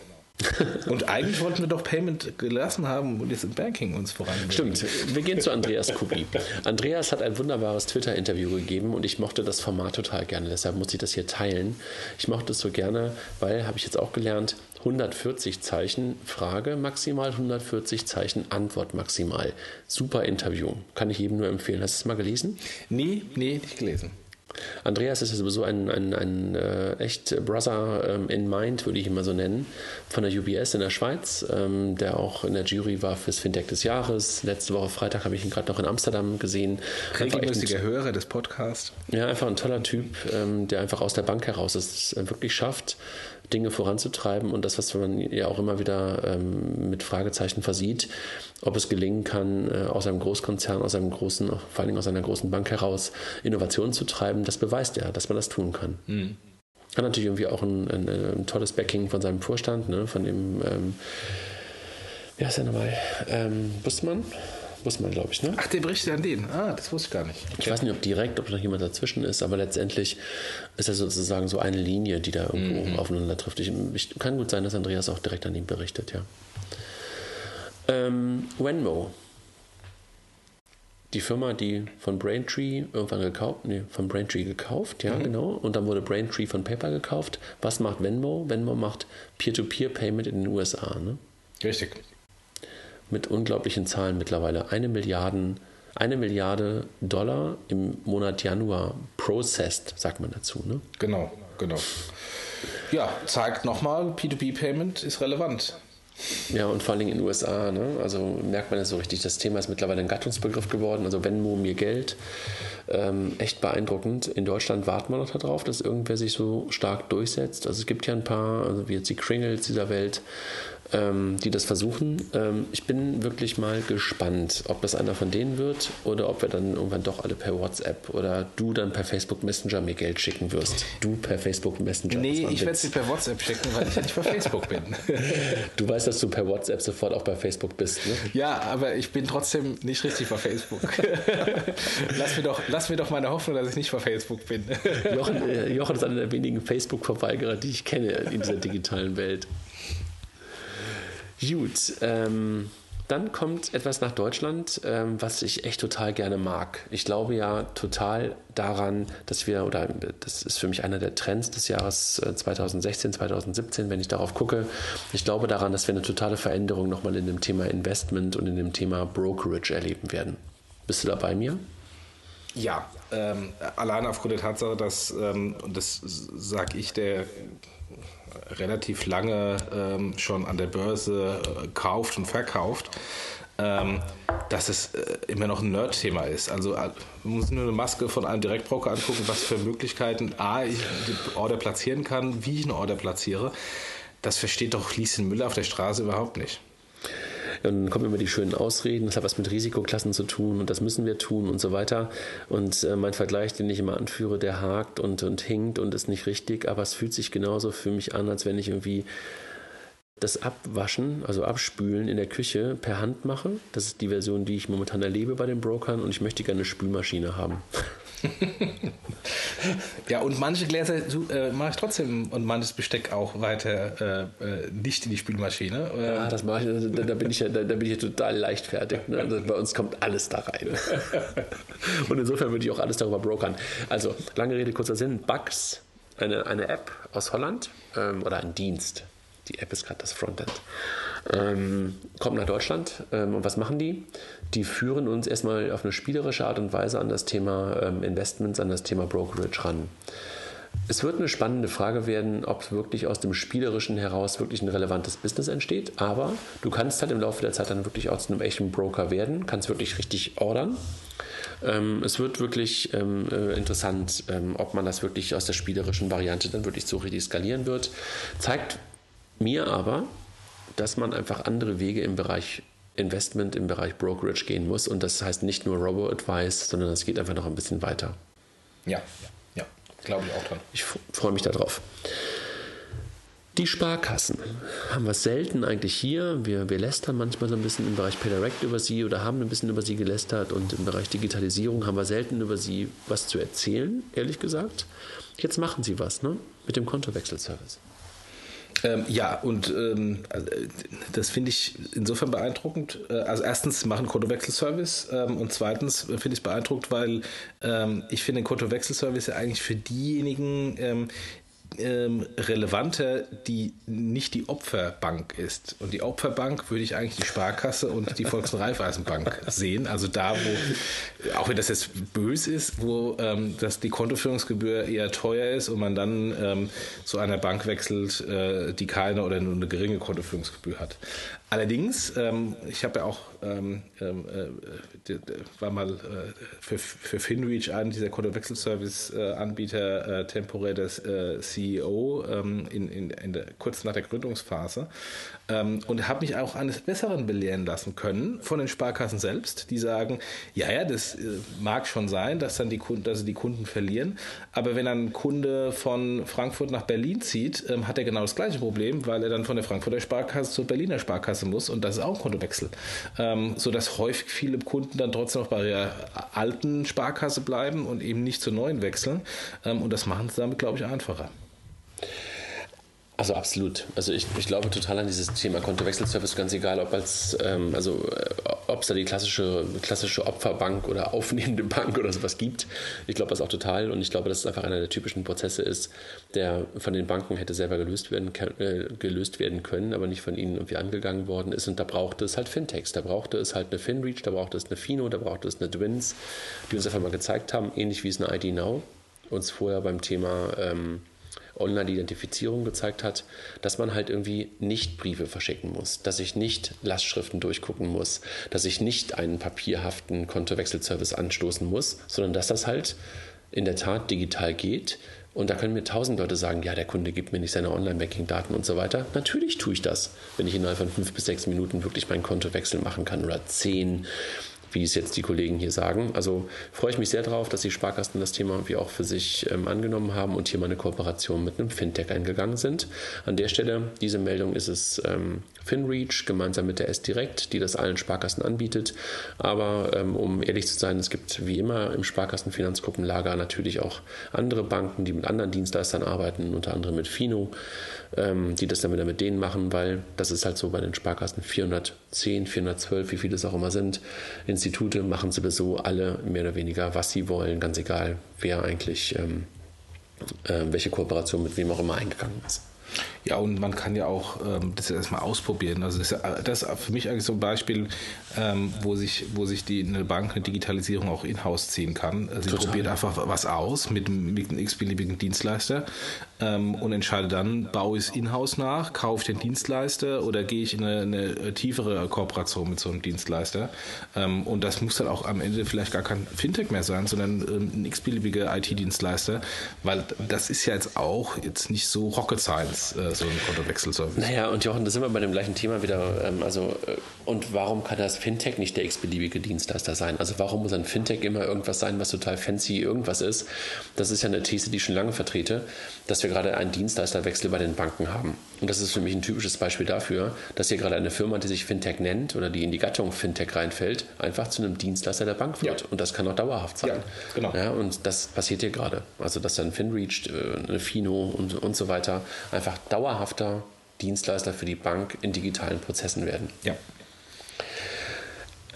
Und eigentlich wollten wir doch Payment gelassen haben und jetzt im Banking uns voran. Stimmt. Wir gehen zu Andreas Kubi. Andreas hat ein wunderbares Twitter-Interview gegeben und ich mochte das Format total gerne. Deshalb muss ich das hier teilen. Ich mochte es so gerne, weil, habe ich jetzt auch gelernt, 140 Zeichen Frage maximal, 140 Zeichen Antwort maximal. Super Interview. Kann ich jedem nur empfehlen. Hast du es mal gelesen? Nee, nee, nicht gelesen. Andreas ist ja sowieso ein, ein, ein äh, echt Brother ähm, in Mind, würde ich immer so nennen, von der UBS in der Schweiz, ähm, der auch in der Jury war fürs Fintech des Jahres. Letzte Woche Freitag habe ich ihn gerade noch in Amsterdam gesehen. Regelmäßiger Hörer des Podcasts. Ja, einfach ein toller Typ, ähm, der einfach aus der Bank heraus es äh, wirklich schafft, Dinge voranzutreiben und das, was man ja auch immer wieder ähm, mit Fragezeichen versieht, ob es gelingen kann, äh, aus einem Großkonzern, aus einem großen, vor allen Dingen aus einer großen Bank heraus Innovationen zu treiben, das beweist ja, dass man das tun kann. Mhm. Hat natürlich irgendwie auch ein, ein, ein, tolles Backing von seinem Vorstand, ne, von dem, ähm, wie heißt der nochmal, ähm, Bussmann? Bussmann, glaube ich, ne? Ach, der berichtet an den. Ah, das wusste ich gar nicht. Okay. Ich weiß nicht, ob direkt, ob noch jemand dazwischen ist, aber letztendlich ist das sozusagen so eine Linie, die da irgendwo mhm. aufeinander trifft. Ich, ich, kann gut sein, dass Andreas auch direkt an ihn berichtet, ja. Ähm, Venmo. Die Firma, die von Braintree irgendwann gekauft, nee, von Braintree gekauft, ja, mhm. genau. Und dann wurde Braintree von PayPal gekauft. Was macht Venmo? Venmo macht Peer-to-Peer-Payment in den USA, ne? Richtig. Mit unglaublichen Zahlen mittlerweile. Eine Milliarde, eine Milliarde Dollar im Monat Januar processed, sagt man dazu, ne? Genau, genau. Ja, zeigt nochmal, P2P-Payment ist relevant. Ja, und vor allem in den USA, ne? also merkt man das so richtig. Das Thema ist mittlerweile ein Gattungsbegriff geworden. Also Venmo mir Geld, ähm, echt beeindruckend. In Deutschland warten wir noch darauf, dass irgendwer sich so stark durchsetzt. Also es gibt ja ein paar, also wie jetzt die Kringles dieser Welt, ähm, die das versuchen. Ähm, ich bin wirklich mal gespannt, ob das einer von denen wird oder ob wir dann irgendwann doch alle per WhatsApp oder du dann per Facebook Messenger mir Geld schicken wirst. Du per Facebook Messenger. Nee, ich werde sie per WhatsApp schicken, weil ich ja nicht per Facebook bin. du weißt, dass du per WhatsApp sofort auch bei Facebook bist, ne? Ja, aber ich bin trotzdem nicht richtig bei Facebook. lass, mir doch, lass mir doch meine Hoffnung, dass ich nicht bei Facebook bin. Jochen, äh, Jochen ist einer der wenigen Facebook-Verweigerer, die ich kenne in dieser digitalen Welt. Gut, ähm, dann kommt etwas nach Deutschland, ähm, was ich echt total gerne mag. Ich glaube ja total daran, dass wir, oder das ist für mich einer der Trends des Jahres 2016, äh, 2017, wenn ich darauf gucke. Ich glaube daran, dass wir eine totale Veränderung nochmal in dem Thema Investment und in dem Thema Brokerage erleben werden. Bist du da bei mir? Ja, ähm, allein aufgrund der Tatsache, dass, ähm, und das sage ich, der relativ lange ähm, schon an der Börse äh, kauft und verkauft, ähm, dass es äh, immer noch ein Nerd-Thema ist. Also äh, man muss nur eine Maske von einem Direktbroker angucken, was für Möglichkeiten A, ich die Order platzieren kann, wie ich eine Order platziere. Das versteht doch Lieschen Müller auf der Straße überhaupt nicht. Dann kommen immer die schönen Ausreden, das hat was mit Risikoklassen zu tun und das müssen wir tun und so weiter. Und äh, mein Vergleich, den ich immer anführe, der hakt und, und hinkt und ist nicht richtig, aber es fühlt sich genauso für mich an, als wenn ich irgendwie das Abwaschen, also Abspülen in der Küche per Hand mache. Das ist die Version, die ich momentan erlebe bei den Brokern und ich möchte gerne eine Spülmaschine haben. Ja, und manche Gläser äh, mache ich trotzdem und manches Besteck auch weiter äh, äh nicht in die Spülmaschine. Ja, das mache ich, da, da, bin ich ja, da, da, bin ich ja total leichtfertig. Ne? Also bei uns kommt alles da rein. und insofern würde ich auch alles darüber brokern. Also, lange Rede, kurzer Sinn. Bugs, eine, eine App aus Holland ähm, oder ein Dienst. Die App ist gerade das Frontend ähm, kommt nach Deutschland. Ähm, und was machen die? Die führen uns erstmal auf eine spielerische Art und Weise an das Thema ähm, Investments, an das Thema Brokerage ran. Es wird eine spannende Frage werden, ob wirklich aus dem Spielerischen heraus wirklich ein relevantes Business entsteht. Aber du kannst halt im Laufe der Zeit dann wirklich auch zu einem echten Broker werden, kannst wirklich richtig ordern. Ähm, es wird wirklich ähm, äh, interessant, ähm, ob man das wirklich aus der spielerischen Variante dann wirklich so richtig skalieren wird. Zeigt mir aber, dass man einfach andere Wege im Bereich Investment, im Bereich Brokerage gehen muss. Und das heißt nicht nur Robo-Advice, sondern es geht einfach noch ein bisschen weiter. Ja, ja, glaube ich auch dran. Ich freue mich darauf. Die Sparkassen haben wir selten eigentlich hier. Wir, wir lästern manchmal so ein bisschen im Bereich PayDirect über sie oder haben ein bisschen über sie gelästert und im Bereich Digitalisierung haben wir selten über sie was zu erzählen, ehrlich gesagt. Jetzt machen sie was, ne? Mit dem Kontowechselservice. Ähm, ja, und ähm, also, das finde ich insofern beeindruckend. Äh, also erstens machen Kontowechselservice ähm, und zweitens finde ich es beeindruckend, weil ähm, ich finde den Kontowechselservice ja eigentlich für diejenigen, ähm, relevanter, die nicht die Opferbank ist. Und die Opferbank würde ich eigentlich die Sparkasse und die Volks- und Raiffeisenbank sehen. Also da, wo, auch wenn das jetzt böse ist, wo ähm, das die Kontoführungsgebühr eher teuer ist und man dann ähm, zu einer Bank wechselt, äh, die keine oder nur eine geringe Kontoführungsgebühr hat. Allerdings, ähm, ich habe ja auch, ähm, ähm äh, war mal äh, für, für FinReach einen dieser Kontowechselservice-Anbieter äh, temporär das äh, CEO ähm, in, in, in der, kurz nach der Gründungsphase ähm, und habe mich auch eines Besseren belehren lassen können von den Sparkassen selbst, die sagen, ja, ja, das äh, mag schon sein, dass dann die Kunden, dass sie die Kunden verlieren, aber wenn ein Kunde von Frankfurt nach Berlin zieht, ähm, hat er genau das gleiche Problem, weil er dann von der Frankfurter Sparkasse zur Berliner Sparkasse muss und das ist auch ein Kontowechsel. Ähm, sodass häufig viele Kunden dann trotzdem noch bei der alten Sparkasse bleiben und eben nicht zur neuen wechseln. Ähm, und das machen sie damit, glaube ich, einfacher. Also absolut. Also ich, ich glaube total an dieses Thema Kontowechselservice, ganz egal, ob als ähm, also äh, ob es da die klassische, klassische Opferbank oder aufnehmende Bank oder sowas gibt. Ich glaube das auch total und ich glaube, dass es einfach einer der typischen Prozesse ist, der von den Banken hätte selber gelöst werden, äh, gelöst werden können, aber nicht von ihnen irgendwie angegangen worden ist. Und da brauchte es halt Fintechs, da brauchte es halt eine FinReach, da brauchte es eine Fino, da brauchte es eine Twins, die uns einfach mal gezeigt haben, ähnlich wie es eine ID Now uns vorher beim Thema ähm, Online-Identifizierung gezeigt hat, dass man halt irgendwie nicht Briefe verschicken muss, dass ich nicht Lastschriften durchgucken muss, dass ich nicht einen papierhaften Kontowechselservice anstoßen muss, sondern dass das halt in der Tat digital geht. Und da können mir tausend Leute sagen, ja, der Kunde gibt mir nicht seine Online-Banking-Daten und so weiter. Natürlich tue ich das, wenn ich innerhalb von fünf bis sechs Minuten wirklich meinen Kontowechsel machen kann oder zehn wie es jetzt die Kollegen hier sagen. Also freue ich mich sehr darauf, dass die Sparkassen das Thema irgendwie auch für sich ähm, angenommen haben und hier mal eine Kooperation mit einem Fintech eingegangen sind. An der Stelle, diese Meldung ist es ähm, FinReach gemeinsam mit der S-Direct, die das allen Sparkassen anbietet. Aber ähm, um ehrlich zu sein, es gibt wie immer im Sparkassenfinanzgruppenlager natürlich auch andere Banken, die mit anderen Dienstleistern arbeiten, unter anderem mit Fino ähm, die das dann wieder mit denen machen, weil das ist halt so bei den Sparkassen 410, 412, wie viele es auch immer sind. Institute machen sowieso alle mehr oder weniger, was sie wollen, ganz egal, wer eigentlich ähm, äh, welche Kooperation mit wem auch immer eingegangen ist. Ja, und man kann ja auch ähm, das erstmal ausprobieren. Also das ist, das ist für mich eigentlich so ein Beispiel, ähm, wo sich, wo sich die, eine Bank eine Digitalisierung auch in-house ziehen kann. Also sie Total. probiert einfach was aus mit, mit einem x-beliebigen Dienstleister ähm, und entscheidet dann, baue ich es in-house nach, kaufe ich den Dienstleister oder gehe ich in eine, eine tiefere Kooperation mit so einem Dienstleister. Ähm, und das muss dann auch am Ende vielleicht gar kein Fintech mehr sein, sondern ähm, ein x-beliebiger IT-Dienstleister, weil das ist ja jetzt auch jetzt nicht so Rocket Science. Äh, so ein Kontowechselservice. Naja, und Jochen, da sind wir bei dem gleichen Thema wieder. Ähm, also, äh, und warum kann das Fintech nicht der x-beliebige Dienstleister sein? Also, warum muss ein Fintech immer irgendwas sein, was total fancy irgendwas ist? Das ist ja eine These, die ich schon lange vertrete, dass wir gerade einen Dienstleisterwechsel bei den Banken haben. Und das ist für mich ein typisches Beispiel dafür, dass hier gerade eine Firma, die sich Fintech nennt oder die in die Gattung Fintech reinfällt, einfach zu einem Dienstleister der Bank wird. Ja. Und das kann auch dauerhaft sein. Ja, genau. Ja, und das passiert hier gerade. Also, dass dann FinReach, äh, eine Fino und, und so weiter einfach dauerhaft dauerhafter Dienstleister für die Bank in digitalen Prozessen werden. Ja.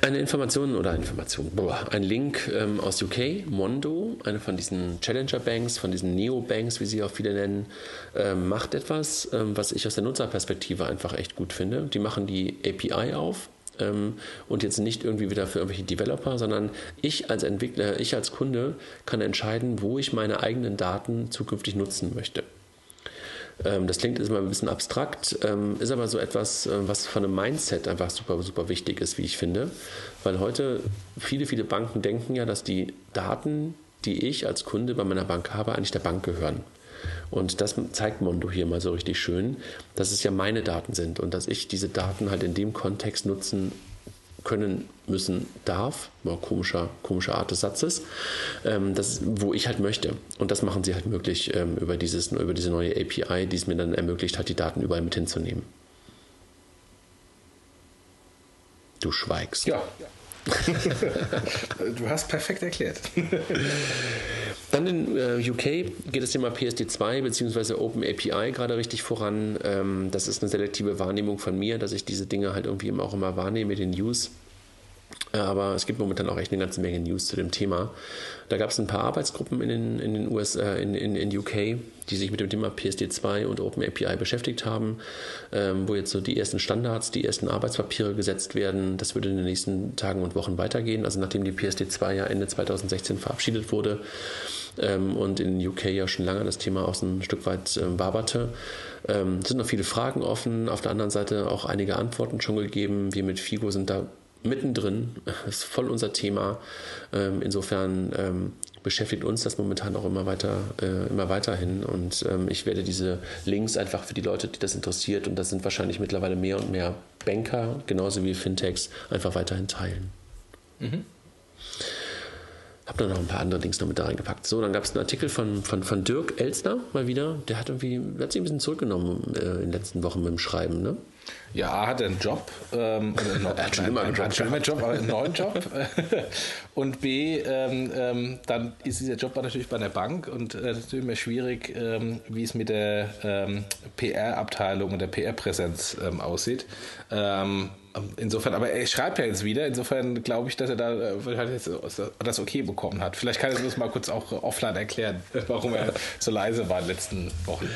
Eine Information oder Information, boah, ein Link ähm, aus UK, Mondo, eine von diesen Challenger Banks, von diesen Neo Banks, wie sie auch viele nennen, ähm, macht etwas, ähm, was ich aus der Nutzerperspektive einfach echt gut finde. Die machen die API auf ähm, und jetzt nicht irgendwie wieder für irgendwelche Developer, sondern ich als Entwickler, ich als Kunde kann entscheiden, wo ich meine eigenen Daten zukünftig nutzen möchte. Ähm, das klingt immer ein bisschen abstrakt, ähm, ist aber so etwas, äh, was von einem Mindset einfach super, super wichtig ist, wie ich finde. Weil heute viele, viele Banken denken ja, dass die Daten, die ich als Kunde bei meiner Bank habe, eigentlich der Bank gehören. Und das zeigt Mondo hier mal so richtig schön, dass es ja meine Daten sind und dass ich diese Daten halt in dem Kontext nutzen können, müssen, darf, mal komischer, komische Art des Satzes, ähm, das, wo ich halt möchte. Und das machen sie halt möglich ähm, über, dieses, über diese neue API, die es mir dann ermöglicht hat, die Daten überall mit hinzunehmen. Du schweigst. Ja. du hast perfekt erklärt. Dann in äh, UK geht das Thema PSD2 bzw. Open API gerade richtig voran. Ähm, das ist eine selektive Wahrnehmung von mir, dass ich diese Dinge halt irgendwie auch immer wahrnehme den News. Aber es gibt momentan auch echt eine ganze Menge News zu dem Thema. Da gab es ein paar Arbeitsgruppen in den, in den USA, in, in, in UK, die sich mit dem Thema PSD2 und OpenAPI beschäftigt haben, ähm, wo jetzt so die ersten Standards, die ersten Arbeitspapiere gesetzt werden. Das würde in den nächsten Tagen und Wochen weitergehen. Also nachdem die PSD2 ja Ende 2016 verabschiedet wurde ähm, und in UK ja schon lange das Thema auch so ein Stück weit äh, waberte, ähm, sind noch viele Fragen offen. Auf der anderen Seite auch einige Antworten schon gegeben. Wir mit FIGO sind da mittendrin. Das ist voll unser Thema. Ähm, insofern ähm, beschäftigt uns das momentan auch immer weiter, äh, immer weiterhin. Und ähm, ich werde diese Links einfach für die Leute, die das interessiert, und das sind wahrscheinlich mittlerweile mehr und mehr Banker, genauso wie Fintechs, einfach weiterhin teilen. Mhm. Hab da noch ein paar andere Links noch mit da reingepackt. So, dann gab es einen Artikel von, von, von Dirk Elsner mal wieder. Der hat irgendwie, der hat sich ein bisschen zurückgenommen äh, in den letzten Wochen mit dem Schreiben, ne? Ja, hat einen Job. Ähm, er hat schon immer einen Job. Hat schon immer einen Job, aber einen neuen Job. und B, ähm, ähm, dann ist dieser Job natürlich bei einer Bank und äh, ist immer schwierig, ähm, wie es mit der ähm, PR-Abteilung und der PR-Präsenz ähm, aussieht. Insofern, aber er schreibt ja jetzt wieder. Insofern glaube ich, dass er da äh, das okay bekommen hat. Vielleicht kann er das mal kurz auch offline erklären, warum er so leise war in den letzten Wochen.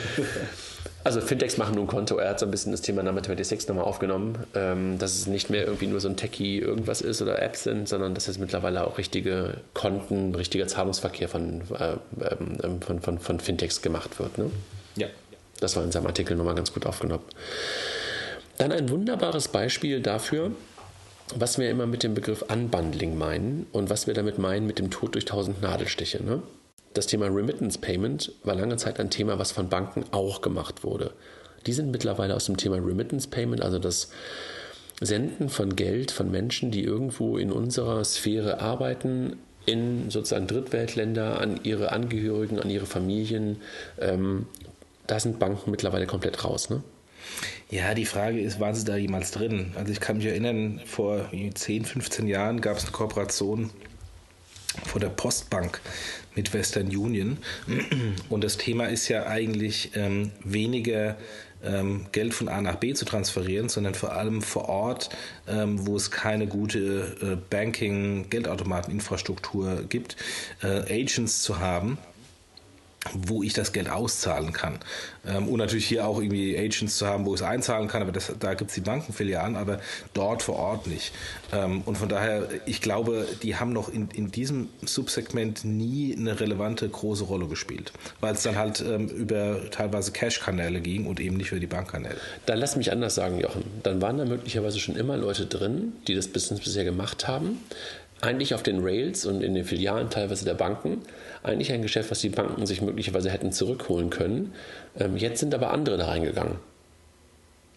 Also Fintechs machen nun Konto. Er hat so ein bisschen das Thema Number 26 nochmal aufgenommen, ähm, dass es nicht mehr irgendwie nur so ein Techie irgendwas ist oder Apps sind, sondern dass es mittlerweile auch richtige Konten, richtiger Zahlungsverkehr von, äh, ähm, von, von, von Fintechs gemacht wird. Ne? Ja. Das war in seinem Artikel nochmal ganz gut aufgenommen. Dann ein wunderbares Beispiel dafür, was wir immer mit dem Begriff Unbundling meinen und was wir damit meinen mit dem Tod durch tausend Nadelstiche. Ne? Das Thema Remittance Payment war lange Zeit ein Thema, was von Banken auch gemacht wurde. Die sind mittlerweile aus dem Thema Remittance Payment, also das Senden von Geld von Menschen, die irgendwo in unserer Sphäre arbeiten, in sozusagen Drittweltländer, an ihre Angehörigen, an ihre Familien. Ähm, da sind Banken mittlerweile komplett raus, ne? Ja, die Frage ist, waren sie da jemals drin? Also ich kann mich erinnern, vor 10, 15 Jahren gab es eine Kooperation vor der Postbank mit Western Union. Und das Thema ist ja eigentlich ähm, weniger ähm, Geld von A nach B zu transferieren, sondern vor allem vor Ort, ähm, wo es keine gute äh, Banking-Geldautomateninfrastruktur gibt, äh, Agents zu haben wo ich das Geld auszahlen kann. Ähm, und natürlich hier auch irgendwie Agents zu haben, wo ich es einzahlen kann, aber das, da gibt es die Bankenfilialen, aber dort vor Ort nicht. Ähm, und von daher, ich glaube, die haben noch in, in diesem Subsegment nie eine relevante große Rolle gespielt, weil es dann halt ähm, über teilweise Cash-Kanäle ging und eben nicht über die Bankkanäle. Dann lass mich anders sagen, Jochen. Dann waren da möglicherweise schon immer Leute drin, die das Business bisher gemacht haben, eigentlich auf den Rails und in den Filialen teilweise der Banken. Eigentlich ein Geschäft, was die Banken sich möglicherweise hätten zurückholen können. Ähm, jetzt sind aber andere da reingegangen.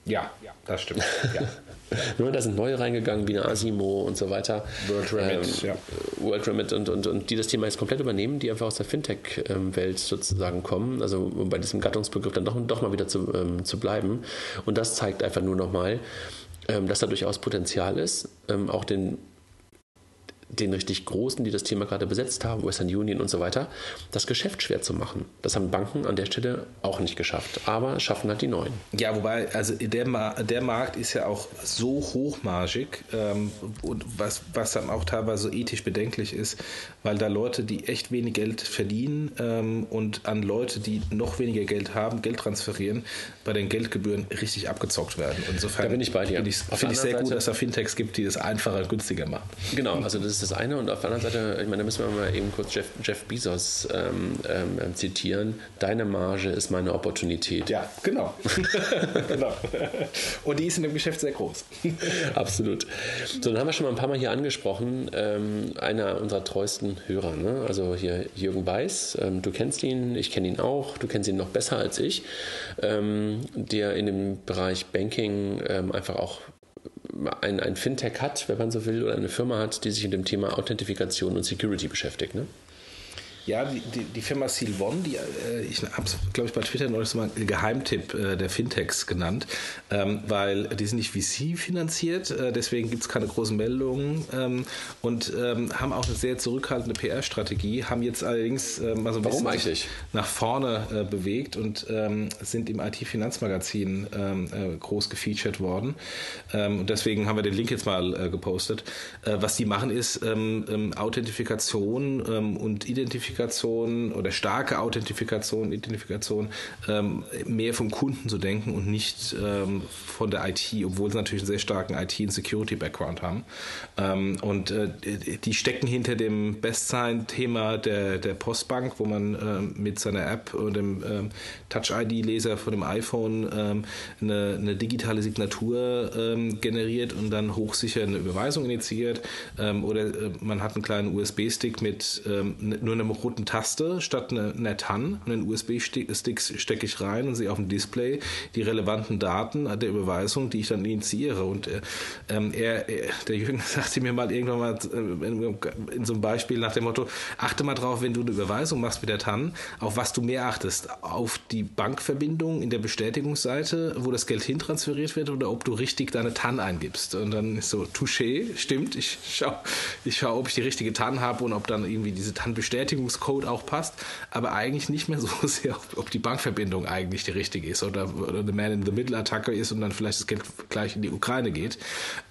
Ja, das stimmt. Ja. Nur da sind neue reingegangen, wie eine Asimo und so weiter. World Remit, ähm, ja. World Remit und, und, und die das Thema jetzt komplett übernehmen, die einfach aus der Fintech-Welt sozusagen kommen. Also um bei diesem Gattungsbegriff dann doch, doch mal wieder zu, ähm, zu bleiben. Und das zeigt einfach nur nochmal, ähm, dass da durchaus Potenzial ist, ähm, auch den den richtig Großen, die das Thema gerade besetzt haben, Western Union und so weiter, das Geschäft schwer zu machen. Das haben Banken an der Stelle auch nicht geschafft, aber schaffen halt die Neuen. Ja, wobei, also der, Ma der Markt ist ja auch so hochmargig ähm, und was, was dann auch teilweise so ethisch bedenklich ist, weil da Leute, die echt wenig Geld verdienen ähm, und an Leute, die noch weniger Geld haben, Geld transferieren, bei den Geldgebühren richtig abgezockt werden. Insofern da bin ich bei dir. Finde ich, find ich sehr Seite, gut, dass es da Fintechs gibt, die das einfacher und günstiger machen. Genau, also das ist das eine. Und auf der anderen Seite, ich meine, da müssen wir mal eben kurz Jeff, Jeff Bezos ähm, ähm, zitieren. Deine Marge ist meine Opportunität. Ja, genau. genau. Und die ist in dem Geschäft sehr groß. Absolut. So, dann haben wir schon mal ein paar Mal hier angesprochen, ähm, einer unserer treuesten Hörer. Ne? Also hier Jürgen Weiß, ähm, du kennst ihn, ich kenne ihn auch, du kennst ihn noch besser als ich, ähm, der in dem Bereich Banking ähm, einfach auch ein, ein Fintech hat, wenn man so will, oder eine Firma hat, die sich mit dem Thema Authentifikation und Security beschäftigt. Ne? Ja, die, die, die Firma One, die, äh, ich habe es, glaube ich, bei Twitter neulich mal Geheimtipp äh, der Fintechs genannt, ähm, weil die sind nicht VC finanziert, äh, deswegen gibt es keine großen Meldungen ähm, und ähm, haben auch eine sehr zurückhaltende PR-Strategie, haben jetzt allerdings äh, mal so ein Warum bisschen eigentlich? nach vorne äh, bewegt und ähm, sind im IT-Finanzmagazin ähm, äh, groß gefeatured worden. Ähm, und deswegen haben wir den Link jetzt mal äh, gepostet. Was die machen ist Authentifikation und Identifikation oder starke Authentifikation, Identifikation ähm, mehr vom Kunden zu denken und nicht ähm, von der IT, obwohl sie natürlich einen sehr starken IT- und Security-Background haben. Ähm, und äh, die stecken hinter dem Bestsein-Thema der, der Postbank, wo man ähm, mit seiner App und dem ähm, Touch-ID-Leser von dem iPhone ähm, eine, eine digitale Signatur generiert und dann hochsicher eine Überweisung initiiert. Oder äh, man hat einen kleinen USB-Stick mit ähm, ne- nur einer roten Taste statt einer, einer TAN. Und den USB-Stick stecke ich rein und sehe auf dem Display die relevanten Daten der Überweisung, die ich dann initiiere. Und äh, ähm, er, er, der Jürgen sagte mir mal irgendwann mal äh, in, in so einem Beispiel nach dem Motto, achte mal drauf, wenn du eine Überweisung machst mit der TAN, auf was du mehr achtest. Auf die Bankverbindung in der Bestätigungsseite, wo das Geld hintransferiert wird oder ob du richtig deine TAN eingibst. Und dann ist so, touché, stimmt, ich schaue, ich schau, ob ich die richtige TAN habe und ob dann irgendwie diese TAN-Bestätigungscode auch passt, aber eigentlich nicht mehr so sehr, ob, ob die Bankverbindung eigentlich die richtige ist oder, oder eine Man-in-the-Middle-Attacke ist und dann vielleicht das Geld gleich in die Ukraine geht.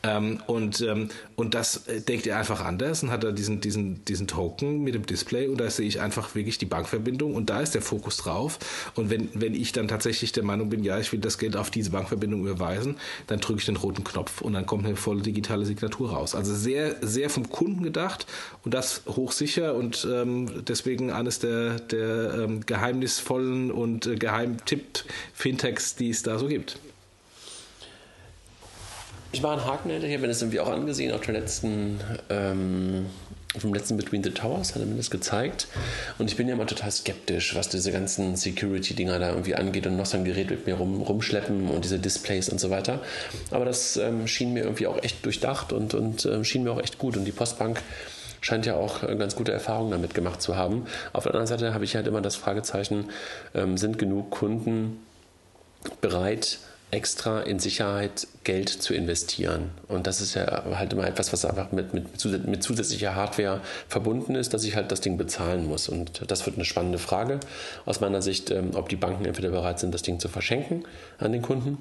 Ähm, und, ähm, und das äh, denkt er einfach anders und hat da diesen, diesen, diesen Token mit dem Display und da sehe ich einfach wirklich die Bankverbindung und da ist der Fokus drauf. Und wenn, wenn ich dann tatsächlich der Meinung bin, ja, ich will das Geld auf diese Bankverbindung überweisen, dann drücke ich den roten Knopf und dann kommt eine volle digitale Signatur raus. Also sehr, sehr vom Kunden gedacht und das hochsicher und ähm, deswegen eines der, der ähm, geheimnisvollen und äh, Geheimtipp-Fintechs, die es da so gibt. Ich war ein Hakenhälter, ich habe mir das irgendwie auch angesehen, auf der letzten, ähm, vom letzten Between the Towers hat er mir das gezeigt. Und ich bin ja immer total skeptisch, was diese ganzen Security-Dinger da irgendwie angeht und noch so ein Gerät mit mir rum, rumschleppen und diese Displays und so weiter. Aber das ähm, schien mir irgendwie auch echt durchdacht und, und ähm, schien mir auch echt gut. Und die Postbank scheint ja auch äh, ganz gute Erfahrungen damit gemacht zu haben. Auf der anderen Seite habe ich halt immer das Fragezeichen, ähm, sind genug Kunden bereit, extra in Sicherheit Geld zu investieren. Und das ist ja halt immer etwas, was einfach mit, mit, mit zusätzlicher Hardware verbunden ist, dass ich halt das Ding bezahlen muss. Und das wird eine spannende Frage aus meiner Sicht, ähm, ob die Banken entweder bereit sind, das Ding zu verschenken an den Kunden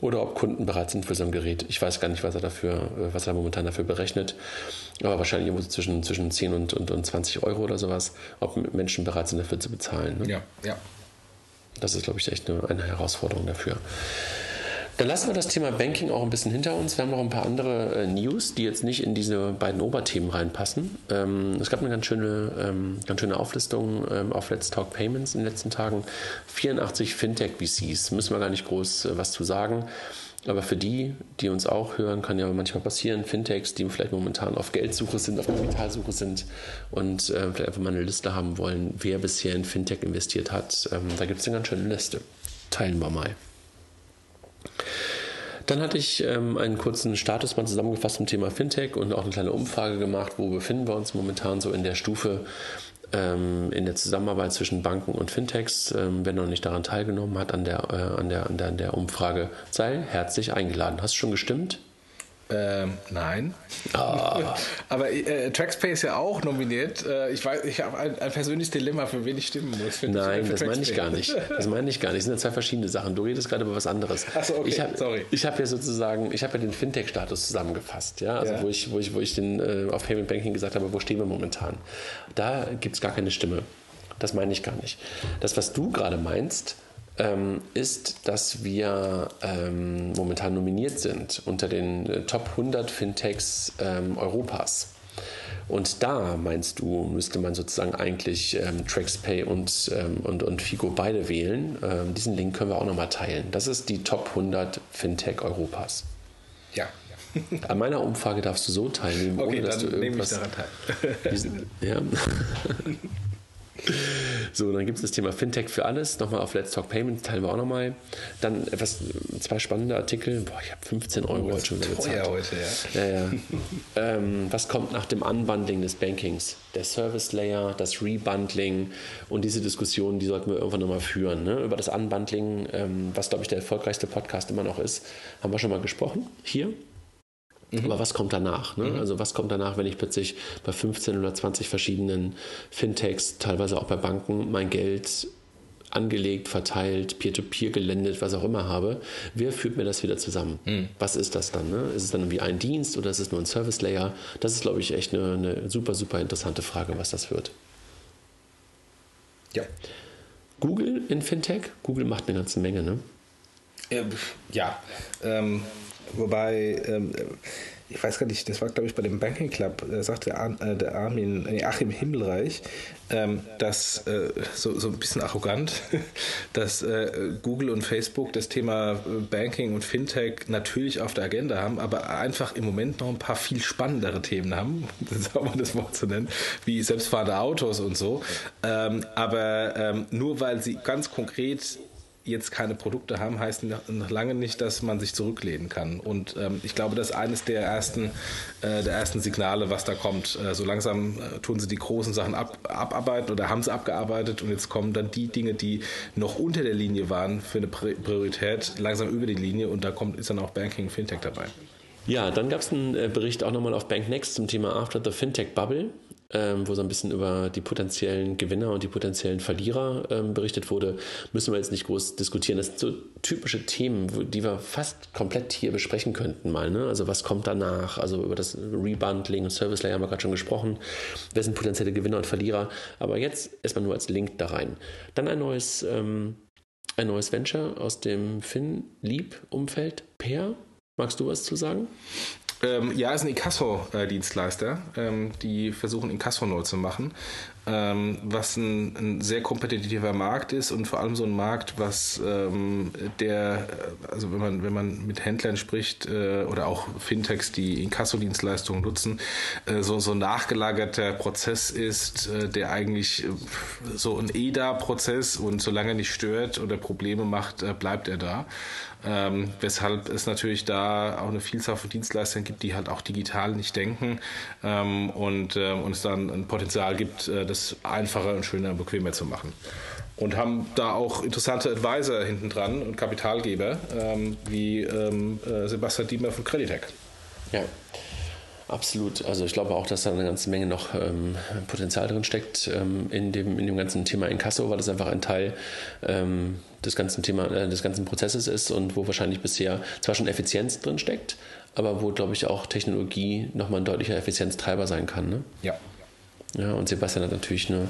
oder ob Kunden bereit sind für so ein Gerät. Ich weiß gar nicht, was er dafür, äh, was er momentan dafür berechnet, aber wahrscheinlich irgendwo zwischen, zwischen 10 und, und, und 20 Euro oder sowas, ob Menschen bereit sind, dafür zu bezahlen. Ne? Ja, ja. Das ist, glaube ich, echt eine, eine Herausforderung dafür. Dann lassen wir das Thema Banking auch ein bisschen hinter uns. Wir haben noch ein paar andere äh, News, die jetzt nicht in diese beiden Oberthemen reinpassen. Ähm, es gab eine ganz schöne, ähm, ganz schöne Auflistung ähm, auf Let's Talk Payments in den letzten Tagen. 84 Fintech-VCs, müssen wir gar nicht groß äh, was zu sagen. Aber für die, die uns auch hören, kann ja manchmal passieren, Fintechs, die vielleicht momentan auf Geldsuche sind, auf Kapitalsuche sind und äh, vielleicht einfach mal eine Liste haben wollen, wer bisher in Fintech investiert hat. Da gibt es eine ganz schöne Liste. Teilen wir mal. Dann hatte ich ähm, einen kurzen Status mal zusammengefasst zum Thema Fintech und auch eine kleine Umfrage gemacht, wo befinden wir uns momentan so in der Stufe ähm, in der Zusammenarbeit zwischen Banken und Fintechs. Ähm, wer noch nicht daran teilgenommen hat an der, äh, an der, an der, an der Umfrage, sei herzlich eingeladen. Hast du schon gestimmt? Ähm, nein. Ah. Aber äh, ist ja auch nominiert. Äh, ich weiß, ich habe ein, ein, persönliches Dilemma, für wen ich stimmen muss. Nein, ich, das meine ich gar nicht. Das meine ich gar nicht. Das sind ja zwei verschiedene Sachen. Du redest gerade über was anderes. Achso, okay, ich hab, sorry. Ich habe ja sozusagen, ich habe ja den Fintech-Status zusammengefasst, ja, also Ja. wo ich, wo ich, wo ich den äh, auf Payment Banking gesagt habe, wo stehen wir momentan. Da gibt es gar keine Stimme. Das meine ich gar nicht. Das, was du gerade meinst, ähm, ist, dass wir ähm, momentan nominiert sind unter den äh, Top 100 Fintechs ähm, Europas. Und da meinst du, müsste man sozusagen eigentlich ähm, TraxPay und, ähm, und, und Figo beide wählen. Ähm, diesen Link können wir auch nochmal teilen. Das ist die Top 100 Fintech Europas. Ja. An meiner Umfrage darfst du so teilnehmen, Okay, ohne dass dann du nehme ich irgendwas. daran teil. Ja. So, dann gibt es das Thema Fintech für alles. Nochmal auf Let's Talk Payments teilen wir auch nochmal. Dann etwas, zwei spannende Artikel. Boah, ich habe 15 Euro oh, heute schon bezahlt. heute, ja. ja, ja. ähm, was kommt nach dem Unbundling des Bankings? Der Service Layer, das Rebundling und diese Diskussion, die sollten wir irgendwann nochmal führen. Ne? Über das Unbundling, ähm, was glaube ich der erfolgreichste Podcast immer noch ist, haben wir schon mal gesprochen. Hier Mhm. Aber was kommt danach? Ne? Mhm. Also was kommt danach, wenn ich plötzlich bei 15 oder 20 verschiedenen Fintechs, teilweise auch bei Banken, mein Geld angelegt, verteilt, peer-to-peer -peer gelendet, was auch immer habe, wer führt mir das wieder zusammen? Mhm. Was ist das dann? Ne? Ist es dann irgendwie ein Dienst oder ist es nur ein Service-Layer? Das ist, glaube ich, echt eine, eine, super, super interessante Frage, was das wird. Ja. Google in Fintech? Google macht eine ganze Menge, ne? Ja, ähm, Wobei, ähm, ich weiß gar nicht, das war glaube ich bei dem Banking Club, da sagte äh, der Armin, nee, Achim Himmelreich, ähm, dass äh, so, so ein bisschen arrogant, dass äh, Google und Facebook das Thema Banking und Fintech natürlich auf der Agenda haben, aber einfach im Moment noch ein paar viel spannendere Themen haben, auch mal das Wort zu nennen, wie selbstfahrende Autos und so. Ähm, aber ähm, nur weil sie ganz konkret jetzt keine Produkte haben, heißt noch lange nicht, dass man sich zurücklehnen kann. Und ähm, ich glaube, das ist eines der ersten, äh, der ersten Signale, was da kommt. Äh, so langsam äh, tun sie die großen Sachen ab, abarbeiten oder haben sie abgearbeitet und jetzt kommen dann die Dinge, die noch unter der Linie waren für eine Priorität, langsam über die Linie und da kommt, ist dann auch Banking, Fintech dabei. Ja, dann gab es einen äh, Bericht auch nochmal auf Banknext zum Thema After the Fintech Bubble ähm, wo so ein bisschen über die potenziellen Gewinner und die potenziellen Verlierer ähm, berichtet wurde, müssen wir jetzt nicht groß diskutieren. Das sind so typische Themen, die wir fast komplett hier besprechen könnten mal. Ne? Also was kommt danach? Also über das Rebundling und Service Layer haben wir gerade schon gesprochen. Wer sind potenzielle Gewinner und Verlierer? Aber jetzt erstmal nur als Link da rein. Dann ein neues, ähm, ein neues Venture aus dem Fin-Leap-Umfeld. Per, magst du was zu sagen? Ähm, ja, ist ein Inkasso-Dienstleister. Ähm, die versuchen Inkasso neu zu machen. Ähm, was ein, ein, sehr kompetitiver Markt ist und vor allem so ein Markt, was ähm, der, also wenn man, wenn man mit Händlern spricht äh, oder auch Fintechs, die Inkasso-Dienstleistungen nutzen, äh, so, so ein nachgelagerter Prozess ist, äh, der eigentlich äh, so ein EDA-Prozess und solange er nicht stört oder Probleme macht, äh, bleibt er da. Ähm, weshalb es natürlich da auch eine Vielzahl von Dienstleistern gibt, die halt auch digital nicht denken ähm, und, äh, und es dann ein Potenzial gibt, äh, das einfacher und schöner und bequemer zu machen. Und haben da auch interessante Advisor hinten dran und Kapitalgeber, ähm, wie ähm, äh, Sebastian Diemer von Creditec. Ja. Absolut. Also ich glaube auch, dass da eine ganze Menge noch ähm, Potenzial drin steckt ähm, in, dem, in dem ganzen Thema Inkasso, weil das einfach ein Teil ähm, des ganzen Thema, äh, des ganzen Prozesses ist und wo wahrscheinlich bisher zwar schon Effizienz drin steckt, aber wo, glaube ich, auch Technologie nochmal ein deutlicher Effizienztreiber sein kann. Ne? Ja, ja, und Sebastian hat natürlich eine,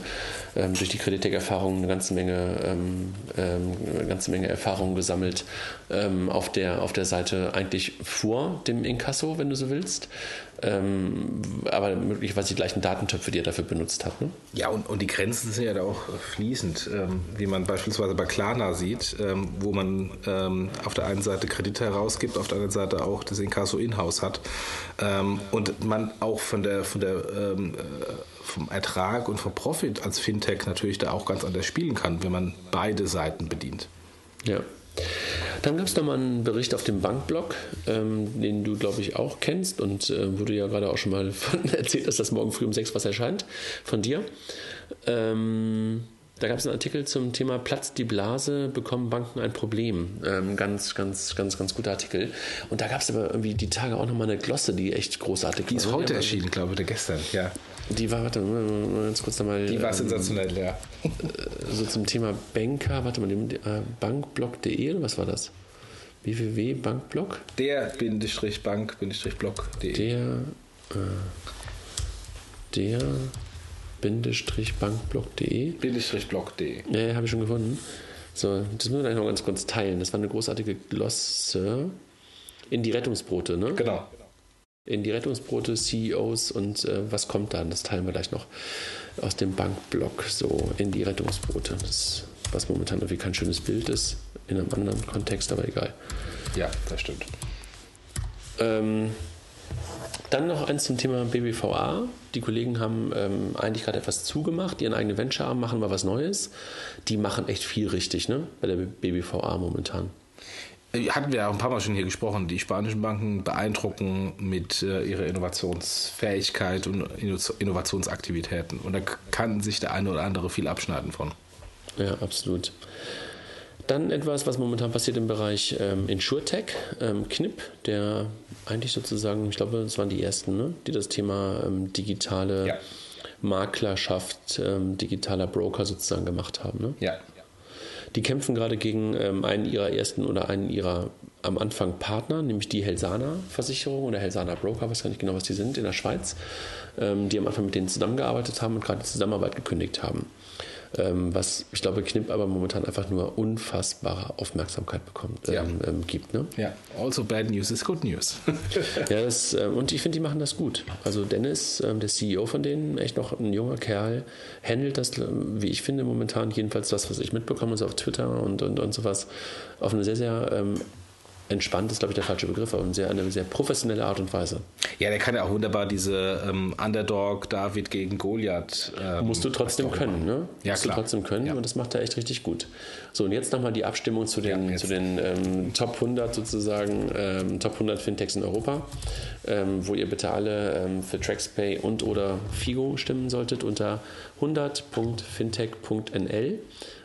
ähm, durch die Kreditec-Erfahrung eine ganze Menge, ähm, ähm, ganze Menge Erfahrung gesammelt ähm, auf, der, auf der Seite eigentlich vor dem Inkasso, wenn du so willst. Ähm, aber möglicherweise die gleichen Datentöpfe, die er dafür benutzt hat. Ne? Ja, und, und die Grenzen sind ja da auch fließend, ähm, wie man beispielsweise bei Klarna sieht, wo man auf der einen Seite Kredite herausgibt, auf der anderen Seite auch das Inkasso in-house hat. und man auch von der, von der vom Ertrag und vom Profit als Fintech natürlich da auch ganz anders spielen kann, wenn man beide Seiten bedient. Ja. Dann gab es nochmal einen Bericht auf dem Bankblog, ähm, den du, glaube ich, auch kennst und äh, wo du ja gerade auch schon mal von erzählt hast, dass morgen früh um sechs was erscheint von dir. Ähm, da gab es einen Artikel zum Thema Platzt die Blase, bekommen Banken ein Problem. Ähm, ganz, ganz, ganz, ganz guter Artikel. Und da gab es aber irgendwie die Tage auch nochmal eine Glosse, die echt großartig war. Die ist heute erschienen, glaube ich, oder gestern, ja. Die war, warte, ganz kurz nochmal. Die war ähm, sensationell, ja. So zum Thema Banker, warte mal, äh, bankblog.de oder was war das? www.bankblog? Der-bank-blog.de. Der, äh, der Bindestrich-bankblog.de. Bindestrich-blog.de. Ja, habe ich schon gefunden. So, das müssen wir gleich noch ganz kurz teilen. Das war eine großartige Glosse in die Rettungsbrote, ne? Genau. In die Rettungsbrote, CEOs und äh, was kommt dann? Das teilen wir gleich noch aus dem Bankblog. So, in die Rettungsbrote. Das, was momentan irgendwie kein schönes Bild ist, in einem anderen Kontext, aber egal. Ja, das stimmt. Ähm, Dann noch eins zum Thema BBVA. Die Kollegen haben ähm, eigentlich gerade etwas zugemacht, ihren eigenen Venture-Arm machen mal was Neues. Die machen echt viel richtig, ne? Bei der BBVA momentan. Äh, hatten wir ja auch ein paar Mal schon hier gesprochen. Die spanischen Banken beeindrucken mit äh, ihrer Innovationsfähigkeit und Innovationsaktivitäten. Und da kann sich der eine oder andere viel abschneiden von. Ja, absolut. Dann etwas, was momentan passiert im Bereich ähm, InsurTech. Ähm, Knipp, der eigentlich sozusagen, ich glaube, es waren die ersten, ne, die das Thema ähm, digitale ja. Maklerschaft, ähm, digitaler Broker sozusagen gemacht haben. Ne? Ja. Die kämpfen gerade gegen ähm, einen ihrer ersten oder einen ihrer am Anfang Partner, nämlich die Helsana Versicherung oder Helsana Broker, weiß gar nicht genau, was die sind, in der Schweiz, ähm, die am Anfang mit denen zusammengearbeitet haben und gerade die Zusammenarbeit gekündigt haben. Ähm, was ich glaube, Knipp aber momentan einfach nur unfassbare Aufmerksamkeit bekommt, ja. ähm, ähm, gibt. Ne? Ja, also bad news is good news. ja, das, äh, und ich finde, die machen das gut. Also Dennis, ähm, der CEO von denen, echt noch ein junger Kerl, handelt das, wie ich finde, momentan jedenfalls das, was ich mitbekomme, so auf Twitter und, und, und sowas, auf eine sehr, sehr ähm, entspannt ist, glaube ich, der falsche Begriff, aber eine sehr, eine sehr professionelle Art und Weise. Ja, der kann ja auch wunderbar diese ähm, Underdog David gegen Goliath. Ähm, Musst du trotzdem können, ne? Ja, Musst klar. du trotzdem können ja. und das macht er echt richtig gut. So, und jetzt nochmal die Abstimmung zu den, ja, zu den ähm, Top 100 sozusagen, ähm, Top 100 Fintechs in Europa, ähm, wo ihr bitte alle ähm, für TraxPay und oder Figo stimmen solltet unter 100.fintech.nl.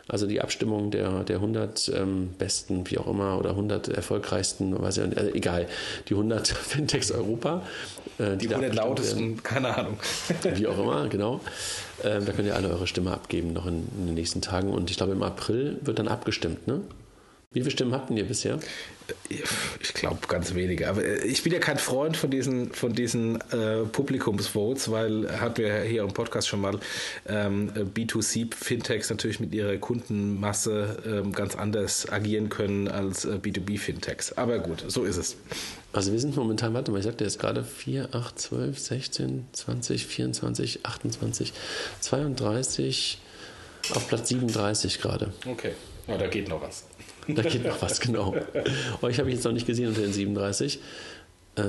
Also die Abstimmung der, der 100 ähm, besten, wie auch immer, oder 100 erfolgreichsten, weiß ich also egal, die 100 Fintechs Europa. Äh, die, die 100 lautesten, keine Ahnung. wie auch immer, genau. Ähm, da könnt ihr alle eure Stimme abgeben, noch in, in, den nächsten Tagen. Und ich glaube, im April wird dann abgestimmt, ne? Wie viele Stimmen hatten ihr bisher? Ich glaube ganz wenige. Aber äh, ich bin ja kein Freund von diesen, von diesen äh, Publikumsvotes, weil hatten wir hier im Podcast schon mal ähm, B2C-Fintechs natürlich mit ihrer Kundenmasse ähm, ganz anders agieren können als äh, B2B-Fintechs. Aber gut, so ist es. Also wir sind momentan, warte mal, ich sagte jetzt gerade 4, 8, 12, 16, 20, 24, 28, 32, auf Platz 37 gerade. Okay, ja, da geht noch was. Da geht noch was, genau. Euch habe ich jetzt noch nicht gesehen unter den 37. Äh,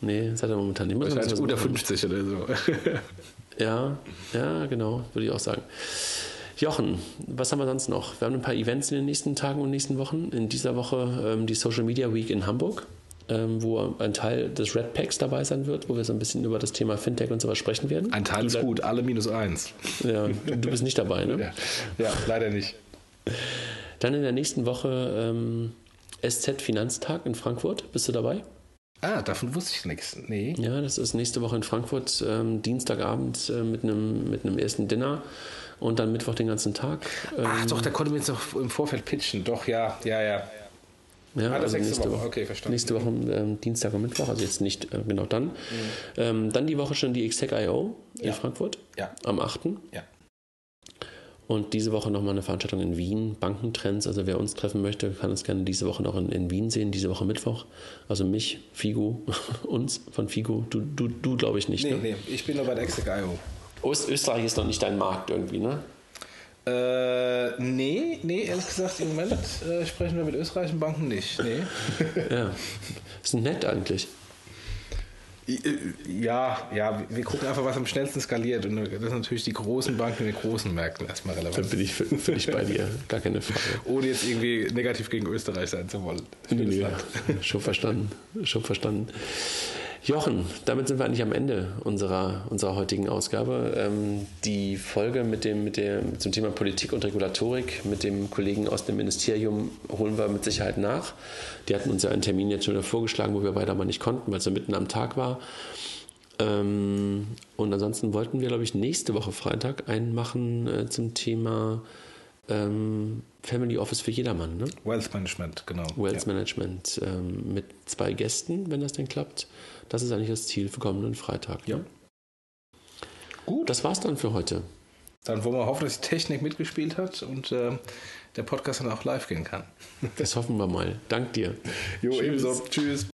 nee, seid ihr momentan nicht. Wahrscheinlich unter 50 oder so. ja, ja, genau, würde ich auch sagen. Jochen, was haben wir sonst noch? Wir haben ein paar Events in den nächsten Tagen und nächsten Wochen. In dieser Woche ähm, die Social Media Week in Hamburg, ähm, wo ein Teil des Red Packs dabei sein wird, wo wir so ein bisschen über das Thema Fintech und sowas sprechen werden. Ein Teil ist gut, alle minus eins. Ja, du bist nicht dabei, ne? Ja, ja leider nicht. Dann in der nächsten Woche ähm, SZ Finanztag in Frankfurt. Bist du dabei? Ah, davon wusste ich nichts. Nee. Ja, das ist nächste Woche in Frankfurt, ähm, Dienstagabend äh, mit einem mit ersten Dinner und dann Mittwoch den ganzen Tag. Ähm, Ach doch, da konnte man jetzt noch im Vorfeld pitchen. Doch, ja, ja, ja. Ja, ah, also nächste, Woche. Okay, verstanden. Nächste Woche ähm, Dienstag und Mittwoch, also jetzt nicht äh, genau dann. Mhm. Ähm, dann die Woche schon die XTech.io in ja. Frankfurt ja. am 8. Ja. Und diese Woche nochmal eine Veranstaltung in Wien, Bankentrends. Also wer uns treffen möchte, kann uns gerne diese Woche noch in, in Wien sehen, diese Woche Mittwoch. Also mich, Figo, uns von Figo. Du, du, du glaube ich nicht. Nee, ne? nee, ich bin nur bei der Exec.io. Österreich ist noch nicht dein Markt irgendwie, ne? Äh, nee, nee, ehrlich gesagt, im Moment äh, sprechen wir mit österreichischen Banken nicht. Nee. ja, ist nett eigentlich. Ja, ja, wir gucken einfach, was am schnellsten skaliert. Und das sind natürlich die großen Banken in den großen Märkten erstmal relevant. Da bin ich völlig bei dir, gar keine Frage. Ohne jetzt irgendwie negativ gegen Österreich sein zu wollen. Nee, nee, schon verstanden, schon verstanden. Jochen, damit sind wir eigentlich am Ende unserer, unserer heutigen Ausgabe. Ähm, die Folge mit dem, mit dem, zum Thema Politik und Regulatorik mit dem Kollegen aus dem Ministerium holen wir mit Sicherheit nach. Die hatten uns ja einen Termin jetzt schon wieder vorgeschlagen, wo wir beide aber nicht konnten, weil es ja mitten am Tag war. Ähm, und ansonsten wollten wir, glaube ich, nächste Woche Freitag einen machen äh, zum Thema ähm, Family Office für jedermann. Ne? Wealth Management, genau. Wealth ja. Management ähm, mit zwei Gästen, wenn das denn klappt. Das ist eigentlich das Ziel für kommenden Freitag. Ne? Ja. Gut. Das war's dann für heute. Dann wollen wir hoffen, dass die Technik mitgespielt hat und äh, der Podcast dann auch live gehen kann. das hoffen wir mal. Dank dir. Jo, Tschüss. ebenso. Tschüss.